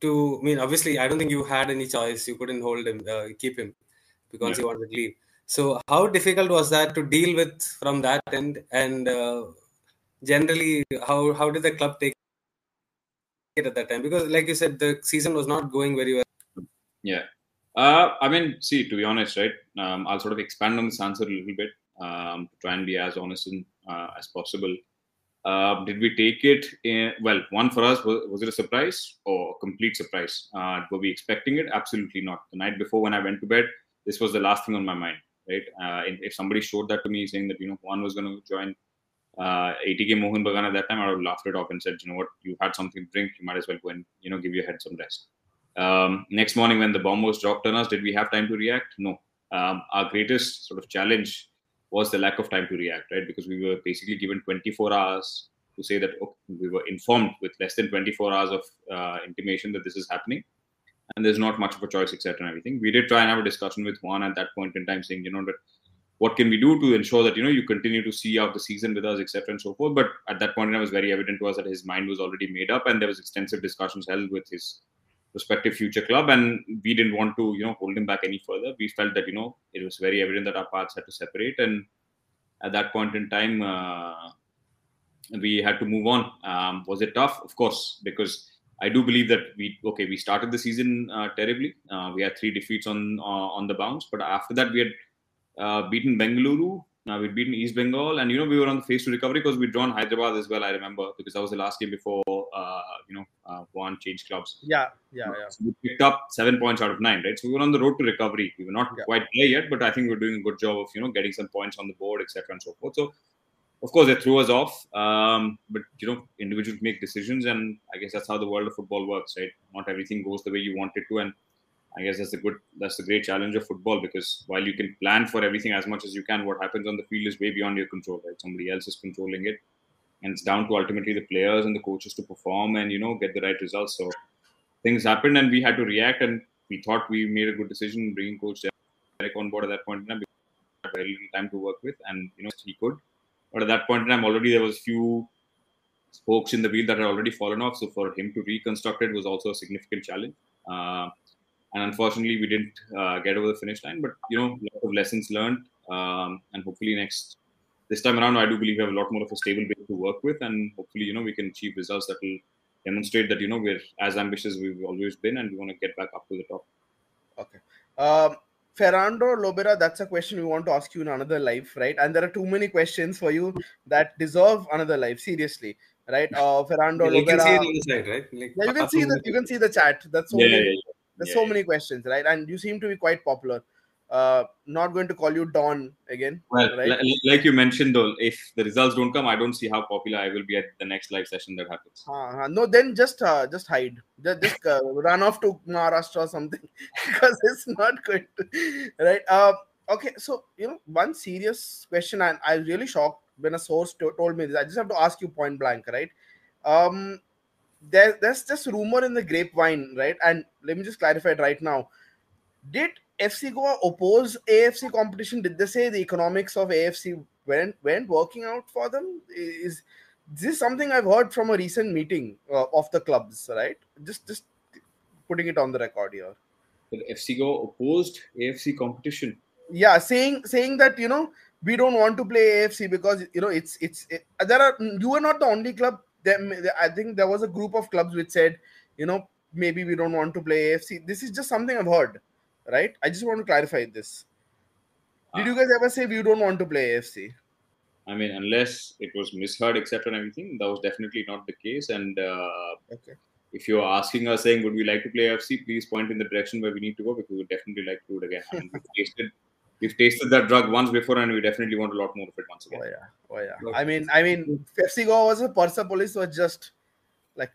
to, I mean, obviously, I don't think you had any choice. You couldn't hold him, uh, keep him because yeah. you wanted to leave. So, how difficult was that to deal with from that end? And uh, generally, how, how did the club take it at that time? Because, like you said, the season was not going very well yeah. Uh, I mean, see, to be honest, right, um, I'll sort of expand on this answer a little bit um, to try and be as honest in, uh, as possible. Uh, did we take it? In, well, one for us, was, was it a surprise or a complete surprise? Uh, were we expecting it? Absolutely not. The night before, when I went to bed, this was the last thing on my mind, right? Uh, if somebody showed that to me saying that, you know, Juan was going to join uh, ATK Mohun Bagan at that time, I would have laughed it off and said, you know what, you had something to drink, you might as well go and, you know, give your head some rest. Um, next morning, when the bomb was dropped on us, did we have time to react? No. Um, our greatest sort of challenge was the lack of time to react, right? Because we were basically given 24 hours to say that okay, we were informed with less than 24 hours of uh, intimation that this is happening, and there's not much of a choice, etc. And everything. We did try and have a discussion with Juan at that point in time, saying, you know, what can we do to ensure that you know you continue to see out the season with us, etc. and so forth. But at that point, it was very evident to us that his mind was already made up, and there was extensive discussions held with his prospective future club and we didn't want to you know hold him back any further. We felt that you know it was very evident that our paths had to separate and at that point in time uh, we had to move on. Um, was it tough? Of course because i do believe that we okay we started the season uh, terribly. Uh, we had three defeats on uh, on the bounce but after that we had uh, beaten bengaluru now we'd beaten East Bengal, and you know we were on the phase to recovery because we'd drawn Hyderabad as well. I remember because that was the last game before uh, you know uh, one changed clubs. Yeah, yeah, yeah. So we picked up seven points out of nine, right? So we were on the road to recovery. We were not yeah. quite there yet, but I think we we're doing a good job of you know getting some points on the board, etc. and so forth. So of course they threw us off, um, but you know individuals make decisions, and I guess that's how the world of football works, right? Not everything goes the way you want it to, and I guess that's a good that's the great challenge of football because while you can plan for everything as much as you can, what happens on the field is way beyond your control, right? Somebody else is controlling it. And it's down to ultimately the players and the coaches to perform and, you know, get the right results. So things happened and we had to react and we thought we made a good decision bringing coach Derrick on board at that point in time because very little time to work with and you know he could. But at that point in time already there was few spokes in the wheel that had already fallen off. So for him to reconstruct it was also a significant challenge. Uh, and unfortunately we didn't uh, get over the finish line but you know a lot of lessons learned um, and hopefully next this time around i do believe we have a lot more of a stable base to work with and hopefully you know we can achieve results that will demonstrate that you know we're as ambitious as we've always been and we want to get back up to the top okay um, Fernando Lobera, that's a question we want to ask you in another life, right? And there are too many questions for you that deserve another life. Seriously, right? Uh, Fernando yeah, Lobera. You can see it on the side, right? Like, yeah, you can see the you can see the chat. That's yeah, yeah, yeah, There's Yeah, so yeah. many questions, right? And you seem to be quite popular. Uh, not going to call you Don again, Well, right? li- like you mentioned, though, if the results don't come, I don't see how popular I will be at the next live session that happens. Uh, no, then just uh, just hide. Just, just uh, run off to Maharashtra or something because it's not good, right? Uh, okay, so you know one serious question, and I was really shocked when a source to- told me this. I just have to ask you point blank, right? Um, there, there's just rumor in the grapevine, right? And let me just clarify it right now. Did FC Goa oppose AFC competition? Did they say the economics of AFC weren't weren't working out for them? Is this is something I've heard from a recent meeting uh, of the clubs, right? Just just putting it on the record here. But FC Goa opposed AFC competition. Yeah, saying saying that you know we don't want to play AFC because you know it's it's it, there are you are not the only club. I think there was a group of clubs which said you know maybe we don't want to play AFC. This is just something I've heard, right? I just want to clarify this. Did you guys ever say we don't want to play AFC? I mean, unless it was misheard, etc., and everything, that was definitely not the case. And uh, Okay. if you're asking us, saying, would we like to play AFC, please point in the direction where we need to go because we would definitely like to do it again. I mean, we've tasted, we've tasted that drug once before, and we definitely want a lot more of it once again. Oh yeah, oh yeah. Okay. I mean, I mean, FC Goa was a Persepolis was just like,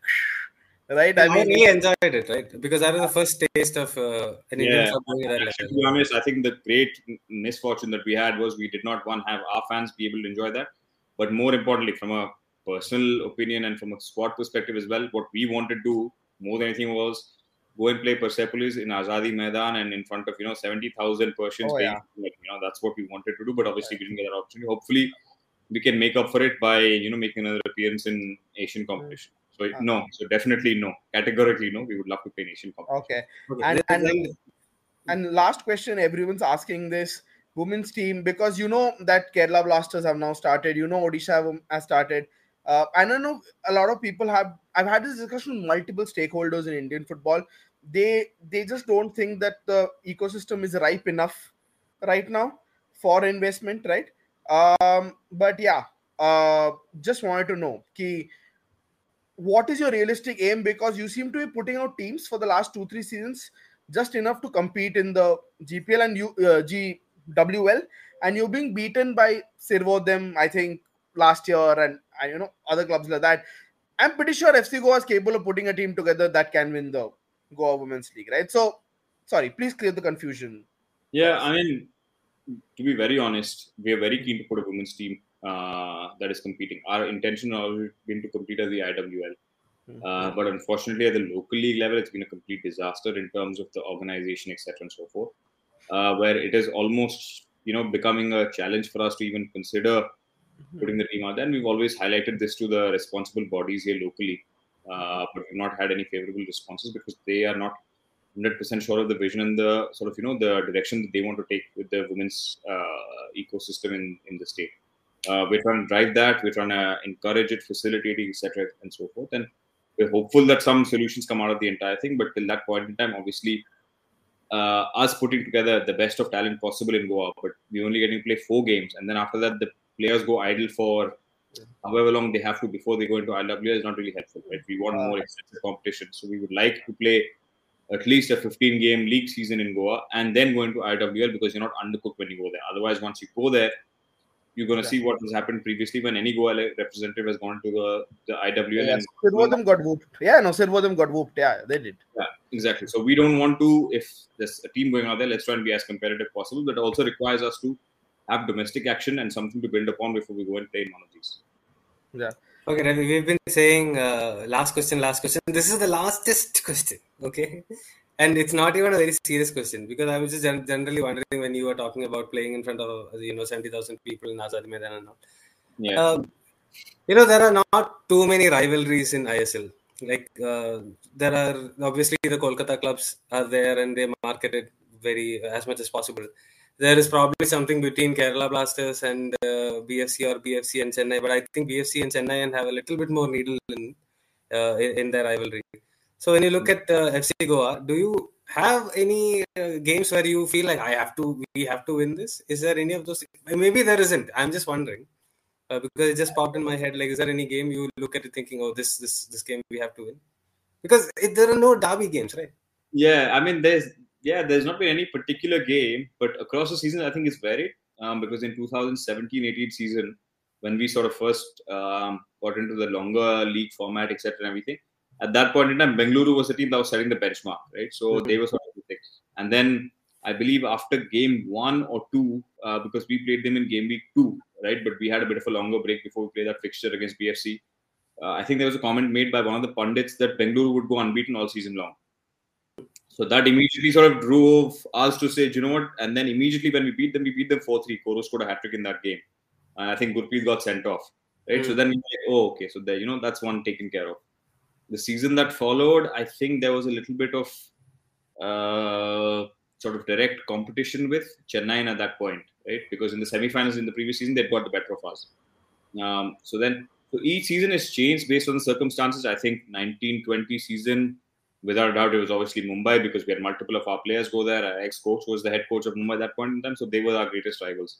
right? I I mean, he enjoyed it, right? Because that was the first taste of uh, an Indian Yeah. club going at that Actually, to be honest, I think the great misfortune that we had was we did not one have our fans be able to enjoy that, but more importantly, from a personal opinion and from a squad perspective as well, what we wanted to do more than anything was go and play Persepolis in Azadi Maidan and in front of you know seventy thousand Persians. Oh, yeah. like, you know that's what we wanted to do, but obviously we didn't get that opportunity. Hopefully, we can make up for it by you know making another appearance in Asian competition. So Uh-huh. no, so definitely no, categorically no. We would love to play in Asian competition. okay. Okay, And- and- And last question, everyone's asking this women's team because you know that Kerala Blasters have now started. You know Odisha have- has started. Uh, I know a lot of people have. I've had this discussion with multiple stakeholders in Indian football. They they just don't think that the ecosystem is ripe enough right now for investment, right? Um, but yeah, uh, just wanted to know, key. What is your realistic aim? Because you seem to be putting out teams for the last two three seasons just enough to compete in the GPL and U, uh, GWL, and you're being beaten by Sirvodem I think, last year, and, and you know other clubs like that. I'm pretty sure FC Goa is capable of putting a team together that can win the Goa Women's League, right? So, sorry, please clear the confusion. Yeah, I mean, to be very honest, we are very keen to put a women's team uh, that is competing. Our intention has always been to compete at the IWL. Uh, but unfortunately, at the local league level, it's been a complete disaster in terms of the organization, etc., and so forth. Uh, where it is almost, you know, becoming a challenge for us to even consider putting the team out there. And we've always highlighted this to the responsible bodies here locally, but we've not had any favorable responses because they are not 100% sure of the vision and the sort of, you know, the direction that they want to take with the women's uh, ecosystem in, in the state. Uh, we're trying to drive that. We're trying to encourage it, facilitate it, etc., and so forth. And we're hopeful that some solutions come out of the entire thing. But till that point in time, obviously, uh, us putting together the best of talent possible in Goa, but we only getting to play four games, and then after that, the players go idle for however long they have to before they go into IWL is not really helpful. Right? We want more uh, extensive competition, so we would like to play at least a 15 game league season in Goa and then go into IWL because you're not undercooked when you go there. Otherwise, once you go there, you're going to see what has happened previously when any Goa representative has gone to the, the IWL. Yeah, and Sirvodem got whooped. Yeah, no, Sirvodem got whooped. Yeah, they did. yeah, exactly. So we don't want to, if there's a team going out there, let's try and be as competitive possible. But it also requires us to have domestic action and something to build upon before we go and play in one of these. Yeah. Okay, Ravi, we've been saying uh, last question, last question. This is the lastest question, okay? And it's not even a very serious question because I was just gen- generally wondering when you were talking about playing in front of you know seventy thousand people in Azad Maidan and all. Yeah. Um, you know there are not too many rivalries in ISL. Like uh, there are obviously the Kolkata clubs are there and they market it very as much as possible. There is probably something between Kerala Blasters and uh, BFC or BFC and Chennai, but I think BFC and Chennai have a little bit more needle in uh, in, in their rivalry. So when you look at uh, FC Goa, do you have any uh, games where you feel like I have to, we have to win this? Is there any of those? Maybe there isn't. I'm just wondering uh, because it just popped in my head. Like, is there any game you look at it thinking, oh, this this this game we have to win? Because it, there are no derby games, right? Yeah, I mean, there's yeah, there's not been any particular game, but across the season, I think it's varied. Um, because in 2017-18 season, when we sort of first um, got into the longer league format, etc., and everything, at that point in time, Bengaluru was the team that was setting the benchmark, right? So mm-hmm. they were sort of the thing. And then I believe after game one or two, uh, because we played them in game week two, right? But we had a bit of a longer break before we played that fixture against BFC. Uh, I think there was a comment made by one of the pundits that Bengaluru would go unbeaten all season long. So that immediately sort of drove us to say, you know what? And then immediately when we beat them, we beat them 4 3. Coro scored a hat trick in that game. And I think Gurpreet got sent off. Right. Mm. So then we like, oh, okay. So there, you know, that's one taken care of. The season that followed, I think there was a little bit of uh, sort of direct competition with Chennai at that point, right? Because in the semi-finals in the previous season, they'd got the better of us. Um, so then, so each season has changed based on the circumstances. I think 1920 season, without a doubt, it was obviously Mumbai because we had multiple of our players go there. Our ex-coach was the head coach of Mumbai at that point in time, so they were our greatest rivals.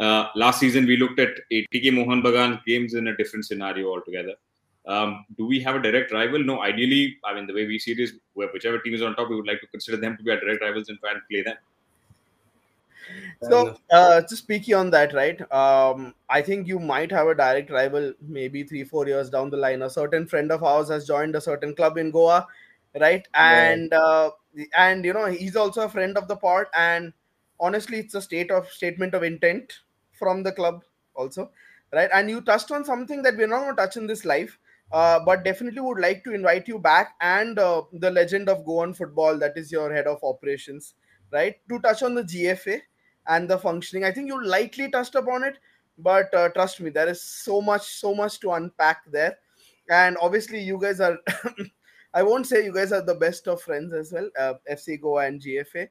Uh, last season, we looked at ATK Mohun Bagan games in a different scenario altogether. Um, do we have a direct rival? No. Ideally, I mean, the way we see it is, whichever team is on top, we would like to consider them to be our direct rivals and try and play them. So, uh, just speaking on that, right? Um, I think you might have a direct rival maybe three, four years down the line. A certain friend of ours has joined a certain club in Goa, right? And uh, and you know he's also a friend of the pod. And honestly, it's a state of statement of intent from the club also, right? And you touched on something that we're not going to touch in this live, uh, but definitely would like to invite you back and uh, the legend of Goan football, that is your head of operations, right, to touch on the GFA and the functioning. I think you lightly touched upon it, but uh, trust me, there is so much, so much to unpack there. And obviously, you guys are, I won't say you guys are the best of friends as well, uh, FC Goa and GFA,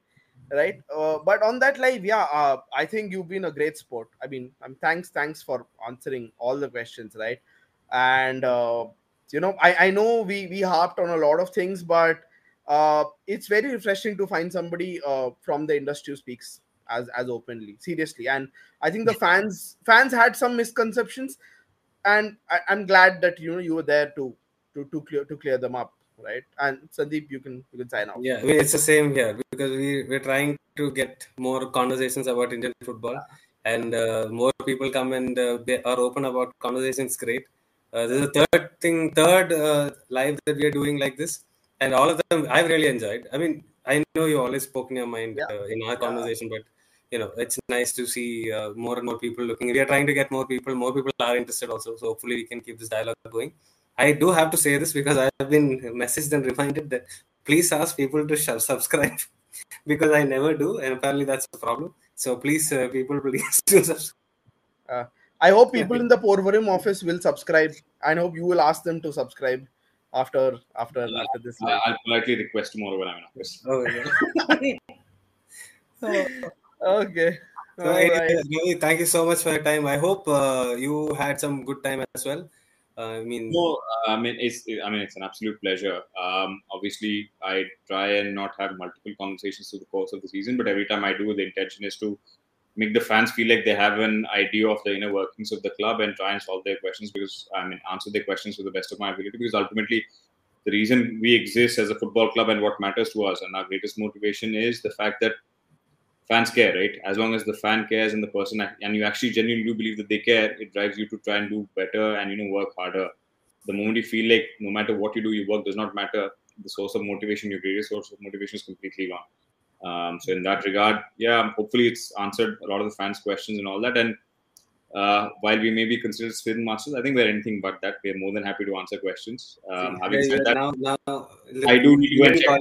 right? Uh, but on that live, yeah, uh, I think you've been a great sport. I mean, um, thanks, thanks for answering all the questions, right? and uh, you know I, I know we we harped on a lot of things but uh, it's very refreshing to find somebody uh, from the industry who speaks as as openly seriously and i think the fans fans had some misconceptions and I, am glad that you know you were there to to to clear to clear them up right and sandeep you can you can sign off yeah it's the same here because we we're trying to get more conversations about indian football and uh, more people come and uh, they are open about conversations great uh, there's a third thing, third uh, live that we are doing like this, and all of them I've really enjoyed. I mean, I know you always spoke in your mind yeah. uh, in our conversation, yeah. but you know, it's nice to see uh, more and more people looking. We are trying to get more people. More people are interested also. So hopefully, we can keep this dialogue going. I do have to say this because I have been messaged and reminded that please ask people to subscribe because I never do, and apparently that's a problem. So please, uh, people, please do subscribe. Uh, I hope people in the Porvorim office will subscribe. I hope you will ask them to subscribe after after after this. I'll, I'll politely request tomorrow when I'm in office. Oh yeah. okay. So, right. thank you so much for your time. I hope uh, you had some good time as well. Uh, I mean, no, I mean it's I mean it's an absolute pleasure. Um, obviously, I try and not have multiple conversations through the course of the season, but every time I do, the intention is to make the fans feel like they have an idea of the inner workings of the club and try and solve their questions because I mean answer their questions to the best of my ability because ultimately the reason we exist as a football club and what matters to us and our greatest motivation is the fact that fans care right? As long as the fan cares and the person and you actually genuinely do believe that they care it drives you to try and do better and you know work harder. The moment you feel like no matter what you do your work does not matter the source of motivation your greatest source of motivation is completely gone. Um, so in that regard, yeah, hopefully it's answered a lot of the fans' questions and all that. And uh, while we may be considered spin masters, I think we're anything but that. We're more than happy to answer questions. Um, having yeah, said yeah, that, now, now, I do need to check.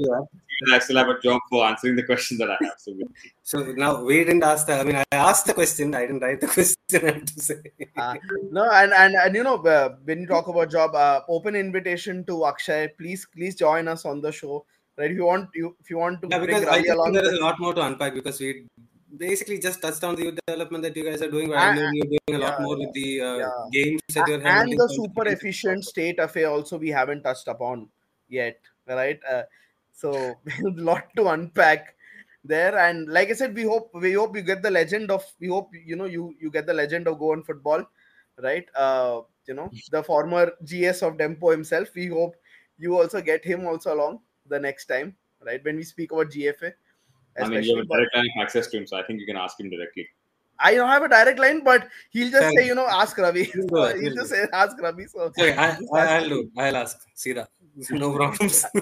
I still have a job for answering the questions that I have. So, so now we didn't ask the. I mean, I asked the question. I didn't write the question. I have to say. Uh, no, and, and and you know, uh, when you talk about job, uh, open invitation to Akshay. Please, please join us on the show right? If you want, you if you want to, yeah, because I think there is a lot more to unpack because we basically just touched on the youth development that you guys are doing. But and, I know you're doing a yeah, lot more with the uh, yeah. games that you're and the super efficient state affair also we haven't touched upon yet, right? Uh, so a lot to unpack there and like i said we hope we hope you get the legend of we hope you know you you get the legend of Goan football right uh you know the former gs of dempo himself we hope you also get him also along the next time right? When we speak about GFA, I mean, you have a direct line access to him, so I think you can ask him directly. I don't have a direct line, but he'll just Tell say, you know, ask Ravi. He'll do it, he'll he'll just say, ask Ravi. So Okay, I, I, I'll do. I'll ask. Sira. No problems. Uh,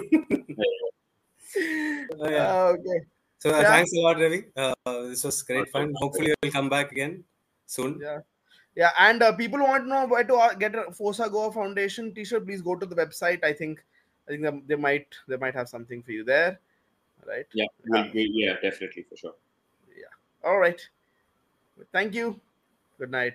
yeah. Uh, okay. So uh, Yeah. thanks a lot, Ravi. Uh, this was great fun. Hopefully, you'll come back again soon. Yeah. Yeah, and uh, people want to know where to uh, get a Forca Goa Foundation T-shirt. Please go to the website. I think, I think they, they might they might have something for you there, right? Yeah, we'll, yeah, definitely for sure. Yeah. All right. Thank you. Good night.